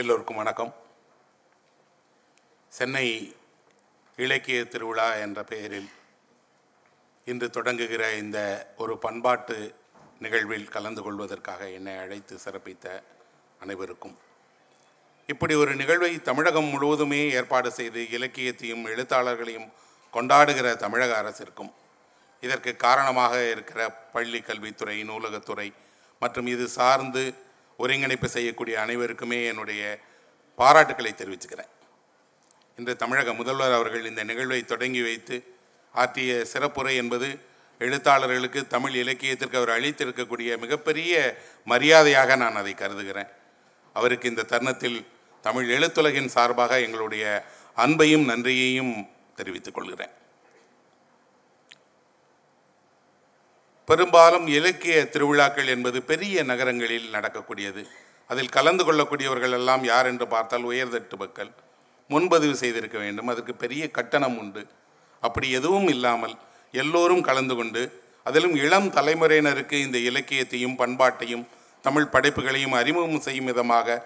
எல்லோருக்கும் வணக்கம். சென்னை இலக்கிய திருவிழா என்ற பெயரில் இன்று தொடங்குகிற இந்த ஒரு பண்பாட்டு நிகழ்வில் கலந்து கொள்வதற்காக என்னை அழைத்து சிறப்பித்த அனைவருக்கும். இப்படி ஒரு நிகழ்வை தமிழகம் முழுவதுமே ஏற்பாடு செய்து இலக்கியத்தையும் எழுத்தாளர்களையும் கொண்டாடுகிற தமிழக அரசிற்கும் இதற்கு காரணமாக இருக்கிற பள்ளி கல்வித்துறை நூலகத்துறை மற்றும் இது சார்ந்து ஒருங்கிணைப்பு செய்யக்கூடிய அனைவருக்குமே என்னுடைய பாராட்டுக்களை தெரிவிச்சுக்கிறேன். இன்று தமிழக முதல்வர் அவர்கள் இந்த நிகழ்வை தொடங்கி வைத்து ஆற்றிய சிறப்புரை என்பது எழுத்தாளர்களுக்கு தமிழ் இலக்கியத்திற்கு அவர் அளித்திருக்கக்கூடிய மிகப்பெரிய மரியாதையாக நான் அதை கருதுகிறேன். அவருக்கு இந்த தருணத்தில் தமிழ் எழுத்துலகின் சார்பாக எங்களுடைய அன்பையும் நன்றியையும் தெரிவித்துக் கொள்கிறேன். பெரும்பாலும் இலக்கிய திருவிழாக்கள் என்பது பெரிய நகரங்களில் நடக்கக்கூடியது. அதில் கலந்து கொள்ளக்கூடியவர்கள் எல்லாம் யார் என்று பார்த்தால் உயர்தட்டு மக்கள். முன்பதிவு செய்திருக்க வேண்டும். அதற்கு பெரிய கட்டணம் உண்டு. அப்படி எதுவும் இல்லாமல் எல்லோரும் கலந்து கொண்டு அதிலும் இளம் தலைமுறையினருக்கு இந்த இலக்கியத்தையும் பண்பாட்டையும் தமிழ் படைப்புகளையும் அறிமுகம் செய்யும் விதமாக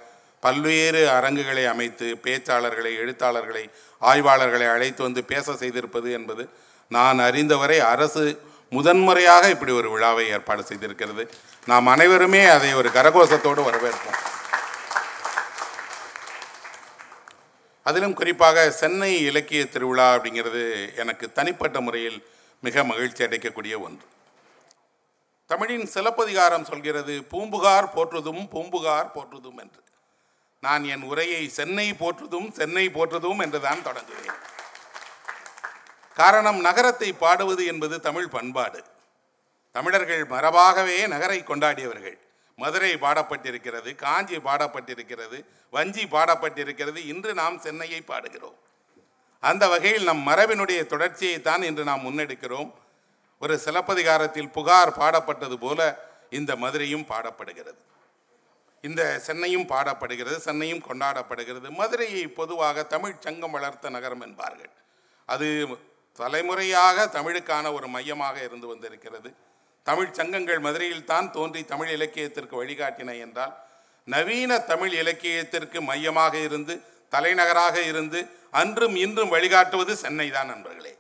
பல்வேறு அரங்குகளை அமைத்து பேச்சாளர்களை எழுத்தாளர்களை ஆய்வாளர்களை அழைத்து வந்து பேச செய்திருப்பது என்பது நான் அறிந்தவரை அரசு முதன்முறையாக இப்படி ஒரு விழாவை ஏற்பாடு செய்திருக்கிறது. நாம் அனைவருமே அதை ஒரு கரகோஷத்தோடு வரவேற்போம். அதிலும் குறிப்பாக சென்னை இலக்கிய திருவிழா அப்படிங்கிறது எனக்கு தனிப்பட்ட முறையில் மிக மகிழ்ச்சி அடைக்கக்கூடிய ஒன்று. தமிழின் சிலப்பதிகாரம் சொல்கிறது பூம்புகார் போற்றுதும் பூம்புகார் போற்றுதும் என்று. நான் என் உரையை சென்னை போற்றுதும் சென்னை போற்றுதும் என்றுதான் தொடங்குவேன். காரணம் நகரத்தை பாடுவது என்பது தமிழ் பண்பாடு. தமிழர்கள் மரபாகவே நகரை கொண்டாடியவர்கள். மதுரை பாடப்பட்டிருக்கிறது காஞ்சி பாடப்பட்டிருக்கிறது வஞ்சி பாடப்பட்டிருக்கிறது. இன்று நாம் சென்னையை பாடுகிறோம். அந்த வகையில் நம் மரபினுடைய தொடர்ச்சியைத்தான் இன்று நாம் முன்னெடுக்கிறோம். ஒரு சிலப்பதிகாரத்தில் புகார் பாடப்பட்டது போல இந்த மதுரையும் பாடப்படுகிறது. இந்த சென்னையும் பாடப்படுகிறது சென்னையும் கொண்டாடப்படுகிறது. மதுரையை பொதுவாக தமிழ் சங்கம் வளர்த்த நகரம் என்பார்கள். அது தலைமுறையாக தமிழுக்கான ஒரு மையமாக இருந்து வந்திருக்கிறது. தமிழ் சங்கங்கள் மதுரையில் தான் தோன்றி தமிழ் இலக்கியத்திற்கு வழிகாட்டின என்றால் நவீன தமிழ் இலக்கியத்திற்கு மையமாக இருந்து தலைநகராக இருந்து அன்றும் இன்றும் வழிகாட்டுவது சென்னை தான் நண்பர்களே.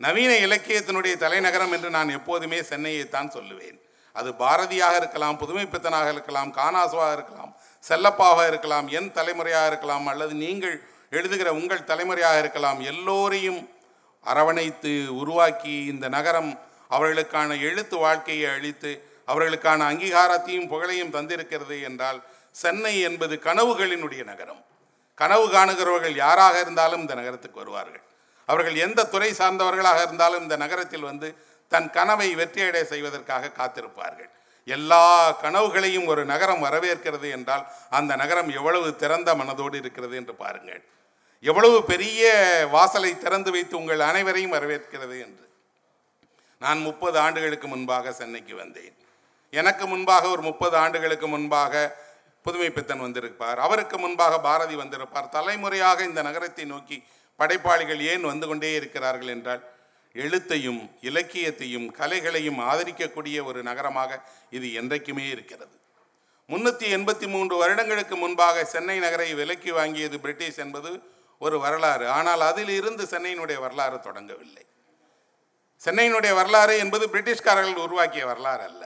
நவீன இலக்கியத்தினுடைய தலைநகரம் என்று நான் எப்போதுமே சென்னையை தான் சொல்லுவேன். அது பாரதியாக இருக்கலாம் புதுமைப்பித்தனாக இருக்கலாம் கானாசுவாக இருக்கலாம் செல்லப்பாவாக இருக்கலாம் என் தலைமுறையாக இருக்கலாம் அல்லது நீங்கள் எழுதுகிற உங்கள் தலைமுறையாக இருக்கலாம் எல்லோரையும் அரவணைத்து உருவாக்கி இந்த நகரம் அவர்களுக்கான எழுத்து வாழ்க்கையை அளித்து அவர்களுக்கான அங்கீகாரத்தையும் புகழையும் தந்திருக்கிறது என்றால் சென்னை என்பது கனவுகளினுடைய நகரம். கனவு காணுகிறவர்கள் யாராக இருந்தாலும் இந்த நகரத்துக்கு வருவார்கள். அவர்கள் எந்த துறை சார்ந்தவர்களாக இருந்தாலும் இந்த நகரத்தில் வந்து தன் கனவை வெற்றியடை செய்வதற்காக காத்திருப்பார்கள். எல்லா கனவுகளையும் ஒரு நகரம் வரவேற்கிறது என்றால் அந்த நகரம் எவ்வளவு திறந்த மனதோடு இருக்கிறது என்று பாருங்கள். எவ்வளவு பெரிய வாசலை திறந்து வைத்து உங்கள் அனைவரையும் வரவேற்கிறது என்று. நான் முப்பது ஆண்டுகளுக்கு முன்பாக சென்னைக்கு வந்தேன். எனக்கு முன்பாக ஒரு முப்பது ஆண்டுகளுக்கு முன்பாக புதுமை பித்தன் வந்திருப்பார். அவருக்கு முன்பாக பாரதி வந்திருப்பார். தலைமுறையாக இந்த நகரத்தை நோக்கி படைப்பாளிகள் ஏன் வந்து கொண்டே இருக்கிறார்கள் என்றால் எழுத்தையும் இலக்கியத்தையும் கலைகளையும் ஆதரிக்கக்கூடிய ஒரு நகரமாக இது என்றைக்குமே இருக்கிறது. முன்னூற்றி எண்பத்தி மூன்று வருடங்களுக்கு முன்பாக சென்னை நகரை விலக்கி வாங்கியது பிரிட்டிஷ் என்பது ஒரு வரலாறு. ஆனால் அதில் இருந்து சென்னையினுடைய வரலாறு தொடங்கவில்லை. சென்னையினுடைய வரலாறு என்பது பிரிட்டிஷ்காரர்கள் உருவாக்கிய வரலாறு அல்ல.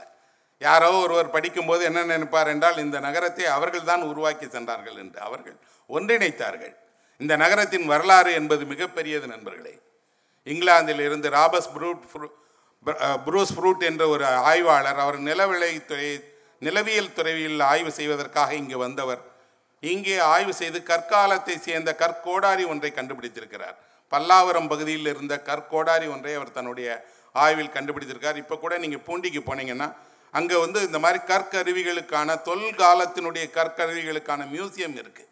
யாரோ ஒருவர் படிக்கும்போது என்ன நினைப்பார் என்றால் இந்த நகரத்தை அவர்கள் தான் உருவாக்கி சென்றார்கள் என்று அவர்கள் ஒன்றிணைத்தார்கள். இந்த நகரத்தின் வரலாறு என்பது மிகப்பெரியது நண்பர்களே. இங்கிலாந்தில் இருந்து ராபர்ஸ் ப்ரூட் ப்ரூஸ் ஃப்ரூட் என்ற ஒரு ஆய்வாளர் அவர் நிலவிலை துறை நிலவியல் துறையில் ஆய்வு செய்வதற்காக இங்கு வந்தவர். இங்கே ஆய்வு செய்து கற்காலத்தை சேர்ந்த கற்கோடாரி ஒன்றை கண்டுபிடித்திருக்கிறார். பல்லாவரம் பகுதியில் இருந்த கற்கோடாரி ஒன்றை அவர் தன்னுடைய ஆய்வில் கண்டுபிடித்திருக்கார். இப்போ கூட நீங்கள் பூண்டிக்கு போனீங்கன்னா அங்கே வந்து இந்த மாதிரி கற்கருவிகளுக்கான தொல்காலத்தினுடைய கற்கருவிகளுக்கான மியூசியம் இருக்குது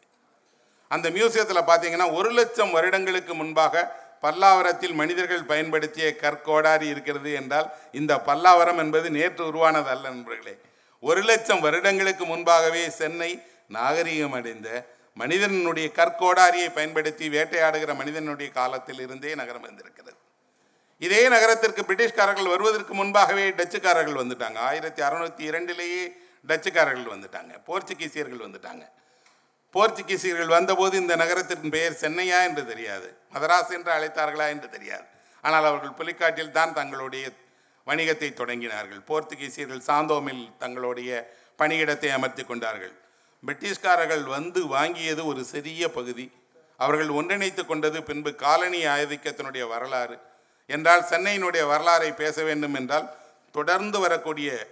அந்த மியூசியத்தில் பார்த்தீங்கன்னா ஒரு லட்சம் வருடங்களுக்கு முன்பாக பல்லாவரத்தில் மனிதர்கள் பயன்படுத்திய கற்கோடாரி இருக்கிறது என்றால் இந்த பல்லாவரம் என்பது நேற்று உருவானது அல்ல நண்பர்களே. ஒரு லட்சம் வருடங்களுக்கு முன்பாகவே சென்னை நாகரிகம் அடைந்த மனிதனுடைய கற்கோடாரியை பயன்படுத்தி வேட்டையாடுகிற மனிதனுடைய காலத்தில் இருந்தே நகரம் வந்திருக்கிறது. இதே நகரத்திற்கு பிரிட்டிஷ்காரர்கள் வருவதற்கு முன்பாகவே டச்சுக்காரர்கள் வந்துட்டாங்க. ஆயிரத்தி அறுநூத்தி இரண்டிலேயே டச்சுக்காரர்கள் வந்துட்டாங்க. போர்ச்சுகீசியர்கள் வந்துட்டாங்க. போர்ச்சுகீசியர்கள் வந்தபோது இந்த நகரத்தின் பெயர் சென்னையா என்று தெரியாது. மதராஸ் என்று அழைத்தார்களா என்று தெரியாது. ஆனால் அவர்கள் புலிக்காட்டில் தான் தங்களுடைய வணிகத்தை தொடங்கினார்கள். போர்த்துகீசியர்கள் சாந்தோமில் தங்களுடைய பணியிடத்தை அமர்த்தி கொண்டார்கள். பிரிட்டிஷ்காரர்கள் வந்து வாங்கியது ஒரு சிறிய பகுதி. அவர்கள் ஒன்றிணைத்து கொண்டது பின்பு காலனி ஆதிக்கத்தினுடைய வரலாறு. என்றால் சென்னையினுடைய வரலாறை பேச வேண்டும் என்றால் தொடர்ந்து வரக்கூடிய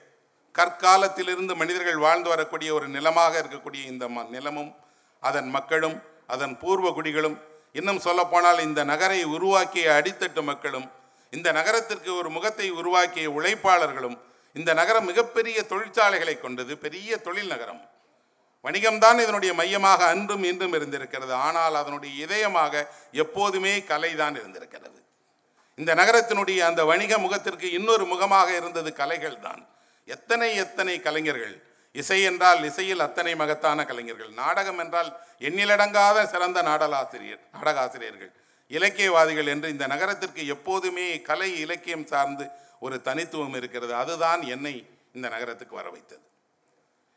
கற்காலத்திலிருந்து மனிதர்கள் வாழ்ந்து வரக்கூடிய ஒரு நிலமாக இருக்கக்கூடிய இந்த ம- நிலமும் அதன் மக்களும் அதன் பூர்வ குடிகளும் இன்னும் சொல்லப்போனால் இந்த நகரை உருவாக்கிய அடித்தட்டு மக்களும் இந்த நகரத்திற்கு ஒரு முகத்தை உருவாக்கிய உழைப்பாளர்களும் இந்த நகரம் மிகப்பெரிய தொழிற்சாலைகளை கொண்டது பெரிய தொழில் நகரம். வணிகம்தான் இதனுடைய மையமாக அன்றும் இன்றும் இருந்திருக்கிறது. ஆனால் அதனுடைய இதயமாக எப்போதுமே கலைதான் இருந்திருக்கிறது. இந்த நகரத்தினுடைய அந்த வணிக முகத்திற்கு இன்னொரு முகமாக இருந்தது கலைகள் தான் எத்தனை எத்தனை கலைஞர்கள் இசை என்றால் இசையில் அத்தனை மகத்தான கலைஞர்கள் நாடகம் என்றால் எண்ணிலடங்காத சிறந்த நாடலாசிரியர் நாடகாசிரியர்கள் இலக்கியவாதிகள் என்று இந்த நகரத்திற்கு எப்போதுமே கலை இலக்கியம் சார்ந்து ஒரு தனித்துவம் இருக்கிறது. அதுதான் என்னை இந்த நகரத்துக்கு வர வைத்தது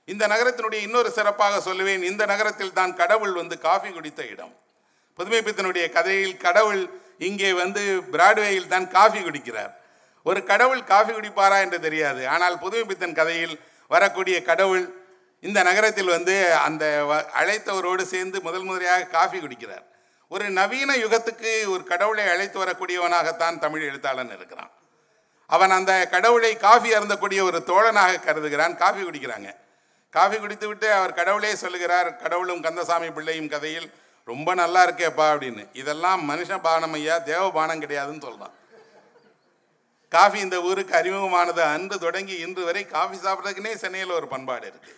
இந்த நகரத்தினுடைய இன்னொரு சிறப்பாக சொல்லுவேன். இந்த நகரத்தில் தான் கடவுள் வந்து காஃபி குடித்த இடம். புதுமைப்பித்தனுடைய கதையில் கடவுள் இங்கே வந்து பிராட்வேயில் தான் காஃபி குடிக்கிறார். ஒரு கடவுள் காஃபி குடிப்பாரா என்று தெரியாது. ஆனால் புதுமைப்பித்தன் கதையில் வரக்கூடிய கடவுள் இந்த நகரத்தில் வந்து அந்த வ- அழைத்தவரோடு சேர்ந்து முதல் முறையாக காஃபி குடிக்கிறார். ஒரு நவீன யுகத்துக்கு ஒரு கடவுளை அழைத்து வரக்கூடியவனாகத்தான் தமிழ் எழுத்தாளன் இருக்கிறான். அவன் அந்த கடவுளை காஃபி அருந்தக்கூடிய ஒரு தோழனாக கருதுகிறான். காஃபி குடிக்கிறாங்க. காஃபி குடித்துவிட்டு அவர் கடவுளே சொல்லுகிறார் கடவுளும் கந்தசாமி பிள்ளையும் கதையில் ரொம்ப நல்லா இருக்கேப்பா அப்படின்னு. இதெல்லாம் மனுஷ பானம் ஐயா தேவ பானம் கிடையாதுன்னு சொல்கிறான் காஃபி இந்த ஊருக்கு அறிமுகமானது அன்று தொடங்கி இன்று வரை காஃபி சாப்பிட்றதுக்குனே சென்னையில் ஒரு பண்பாடு இருக்கு.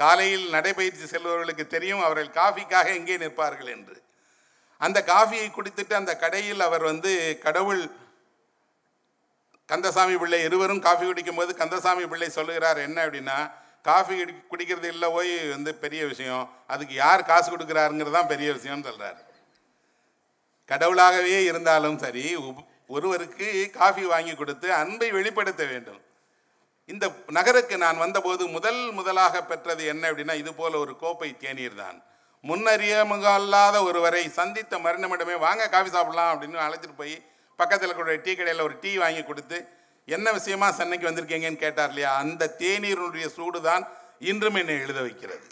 காலையில் நடைபயிற்சி செல்பவர்களுக்கு தெரியும் அவர்கள் காஃபிக்காக எங்கே நிற்பார்கள் என்று. அந்த காஃபியை குடித்துட்டு அந்த கடையில் அவர் வந்து கடவுள் கந்தசாமி பிள்ளை இருவரும் காஃபி குடிக்கும்போது கந்தசாமி பிள்ளை சொல்லுகிறார் என்ன அப்படின்னா காஃபி குடிக்கிறது இல்லை போய் வந்து பெரிய விஷயம். அதுக்கு யார் காசு கொடுக்குறாருங்கிறது தான் பெரிய விஷயம்னு சொல்கிறார் கடவுளாகவே இருந்தாலும் சரி உப்- ஒருவருக்கு காஃபி வாங்கி கொடுத்து அன்பை வெளிப்படுத்த வேண்டும். இந்த நகருக்கு நான் வந்தபோது முதல் முதலாக பெற்றது என்ன அப்படின்னா இது போல ஒரு கோப்பை தேநீர் தான். முன்னறியமுகல்லாத ஒருவரை சந்தித்த மறுநிமிடமே வாங்க காஃபி சாப்பிடலாம் அப்படின்னு அழைச்சிட்டு போய் பக்கத்தில் கூட டீ கடையில் ஒரு டீ வாங்கி கொடுத்து என்ன விஷயமா சென்னைக்கு வந்திருக்கீங்கன்னு கேட்டார் இல்லையா? அந்த தேநீருடைய சூடு தான் இன்றும் என்னை எழுத வைக்கிறது.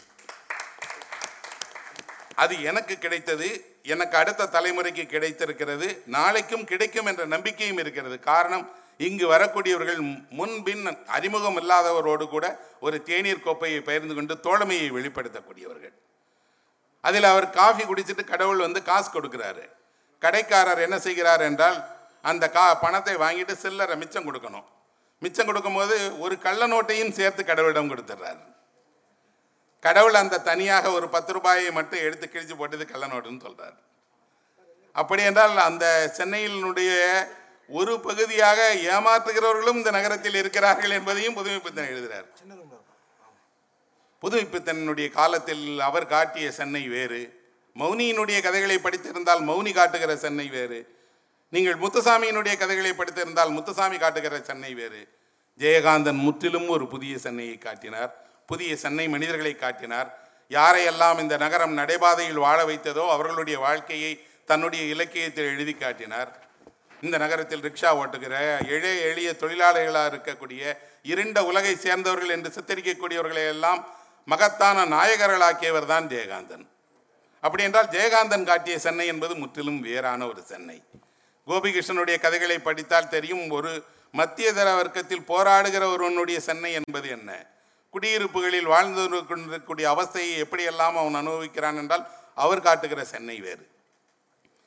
அது எனக்கு கிடைத்தது எனக்கு அடுத்த தலைமுறைக்கு கிடைத்திருக்கிறது நாளைக்கும் கிடைக்கும் என்ற நம்பிக்கையும் இருக்கிறது. காரணம் இங்கு வரக்கூடியவர்கள் முன்பின் அறிமுகம் இல்லாதவரோடு கூட ஒரு தேநீர் கோப்பையை பகிர்ந்து கொண்டு தோழமையை வெளிப்படுத்தக்கூடியவர்கள். அதில் அவர் காஃபி குடிச்சிட்டு கடவுள் வந்து காசு கொடுக்கிறாரு. கடைக்காரர் என்ன செய்கிறார் என்றால் அந்த கா பணத்தை வாங்கிட்டு சில்லறை மிச்சம் கொடுக்கணும். மிச்சம் கொடுக்கும்போது ஒரு கள்ள நோட்டையும் சேர்த்து கடவுளிடம் கொடுத்துட்றாரு கடவுள் அந்த தனியாக ஒரு பத்து ரூபாயை மட்டும் எடுத்து கிழிச்சு போட்டது கள்ள நோட்டுன்னு சொல்கிறார் அப்படி என்றால் அந்த சென்னையினுடைய ஒரு பகுதியாக ஏமாற்றுகிறவர்களும் இந்த நகரத்தில் இருக்கிறார்கள் என்பதையும் புதுமைப்பித்தன் எழுதுகிறார் புதுமைப்பித்தனுடைய காலத்தில் அவர் காட்டிய சென்னை வேறு. மௌனியினுடைய கதைகளை படித்திருந்தால் மௌனி காட்டுகிற சென்னை வேறு. நீங்கள் முத்துசாமியினுடைய கதைகளை படித்திருந்தால் முத்துசாமி காட்டுகிற சென்னை வேறு. ஜெயகாந்தன் முற்றிலும் ஒரு புதிய சென்னையை காட்டினார். புதிய சென்னை மனிதர்களை காட்டினார். யாரையெல்லாம் இந்த நகரம் நடைபாதையில் வாழ வைத்ததோ அவர்களுடைய வாழ்க்கையை தன்னுடைய இலக்கியத்தில் எழுதி காட்டினார். இந்த நகரத்தில் ரிக்ஷா ஓட்டுகிற எளிய எளிய தொழிலாளர்களாக இருக்கக்கூடிய இருண்ட உலகை சேர்ந்தவர்கள் என்று சித்தரிக்கக்கூடியவர்களை எல்லாம் மகத்தான நாயகர்களாக்கியவர் தான் ஜெயகாந்தன். அப்படி என்றால் ஜெயகாந்தன் காட்டிய சென்னை என்பது முற்றிலும் வேறான ஒரு சென்னை. கோபிகிருஷ்ணனுடைய கதைகளை படித்தால் தெரியும் ஒரு மத்திய தர வர்க்கத்தில் போராடுகிற ஒருவனுடைய சென்னை என்பது என்ன? குடியிருப்புகளில் வாழ்ந்து கொண்டிருக்கக்கூடிய அவஸ்தையை எப்படியெல்லாம் அவன் அனுபவிக்கிறான் என்றால் அவர் காட்டுகிற சென்னை வேறு.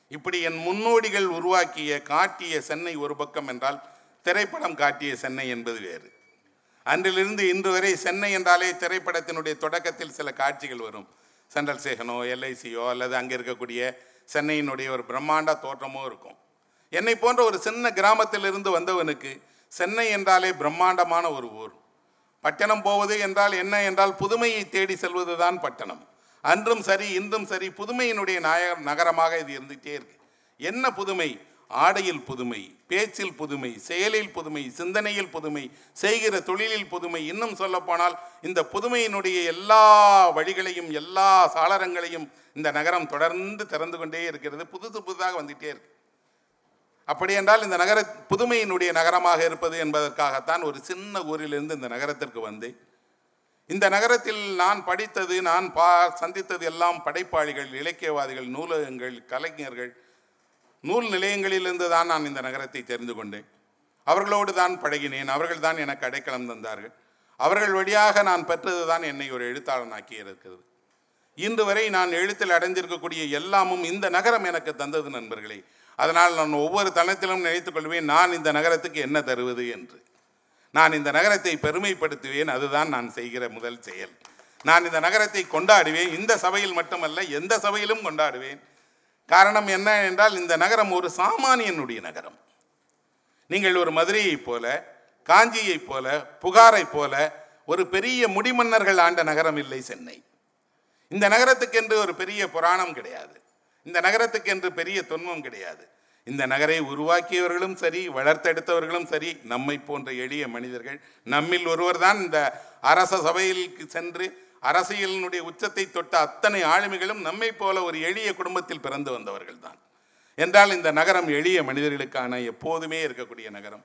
இப்படி என் முன்னோடிகள் உருவாக்கிய காட்டிய சென்னை ஒரு பக்கம் என்றால் திரைப்படம் காட்டிய சென்னை என்பது வேறு. அன்றிலிருந்து இன்று வரை சென்னை என்றாலே திரைப்படத்தினுடைய தொடக்கத்தில் சில காட்சிகள் வரும். சென்ட்ரல் சேகனோ எல்ஐசியோ அல்லது அங்கே இருக்கக்கூடிய சென்னையினுடைய ஒரு பிரம்மாண்ட தோற்றமோ இருக்கும். என்னை போன்ற ஒரு சின்ன கிராமத்திலிருந்து வந்தவனுக்கு சென்னை என்றாலே பிரம்மாண்டமான ஒரு ஊர். பட்டணம் போவது என்றால் என்ன என்றால் புதுமையை தேடி செல்வதுதான் பட்டணம். அன்றும் சரி இன்றும் சரி புதுமையினுடைய நாய நகரமாக இது இருந்துகிட்டே இருக்கு. என்ன புதுமை? ஆடையில் புதுமை பேச்சில் புதுமை செயலில் புதுமை சிந்தனையில் புதுமை செய்கிற தொழிலில் புதுமை. இன்னும் சொல்லப்போனால் இந்த புதுமையினுடைய எல்லா வழிகளையும் எல்லா சாளரங்களையும் இந்த நகரம் தொடர்ந்து திறந்து கொண்டே இருக்கிறது. புதுசு புதுதாக வந்துகிட்டே இருக்கு. அப்படி என்றால் இந்த நகர புதுமையினுடைய நகரமாக இருப்பது என்பதற்காகத்தான் ஒரு சின்ன ஊரிலிருந்து இந்த நகரத்திற்கு வந்தேன். இந்த நகரத்தில் நான் படித்தது நான் பா சந்தித்தது எல்லாம் படைப்பாளிகள் இலக்கியவாதிகள் நூலகங்கள் கலைஞர்கள். நூல் நிலையங்களிலிருந்து தான் நான் இந்த நகரத்தை தெரிந்து கொண்டேன். அவர்களோடு தான் பழகினேன். அவர்கள் தான் எனக்கு அடைக்கலம் தந்தார்கள். அவர்கள் வழியாக நான் பெற்றது தான் என்னை ஒரு எழுத்தாளனாக்கி இருக்கிறது. இன்று வரை நான் எழுத்தில் அடைந்திருக்கக்கூடிய எல்லாமும் இந்த நகரம் எனக்கு தந்தது நண்பர்களே. அதனால் நான் ஒவ்வொரு தளத்திலும் நினைத்துக் கொள்வேன் நான் இந்த நகரத்துக்கு என்ன தருவது என்று. நான் இந்த நகரத்தை பெருமைப்படுத்துவேன் அதுதான் நான் செய்கிற முதல் செயல். நான் இந்த நகரத்தை கொண்டாடுவேன் இந்த சபையில் மட்டுமல்ல எந்த சபையிலும் கொண்டாடுவேன். காரணம் என்ன என்றால் இந்த நகரம் ஒரு சாமானியனுடைய நகரம். நீங்கள் ஒரு மதுரையைப் போல காஞ்சியைப் போல புகாரைப் போல ஒரு பெரிய முடிமன்னர்கள் ஆண்ட நகரம் இல்லை சென்னை. இந்த நகரத்துக்கென்று ஒரு பெரிய புராணம் கிடையாது. இந்த நகரத்துக்கு என்று பெரிய துன்பம் கிடையாது. இந்த நகரை உருவாக்கியவர்களும் சரி வளர்த்தெடுத்தவர்களும் சரி நம்மை போன்ற எளிய மனிதர்கள். நம்மில் ஒருவர் தான் இந்த அரச சபையிலுக்கு சென்று அரசியலினுடைய உச்சத்தை தொட்ட அத்தனை ஆளுமைகளும் நம்மை போல ஒரு எளிய குடும்பத்தில் பிறந்து வந்தவர்கள் தான் என்றால் இந்த நகரம் எளிய மனிதர்களுக்கான எப்போதுமே இருக்கக்கூடிய நகரம்.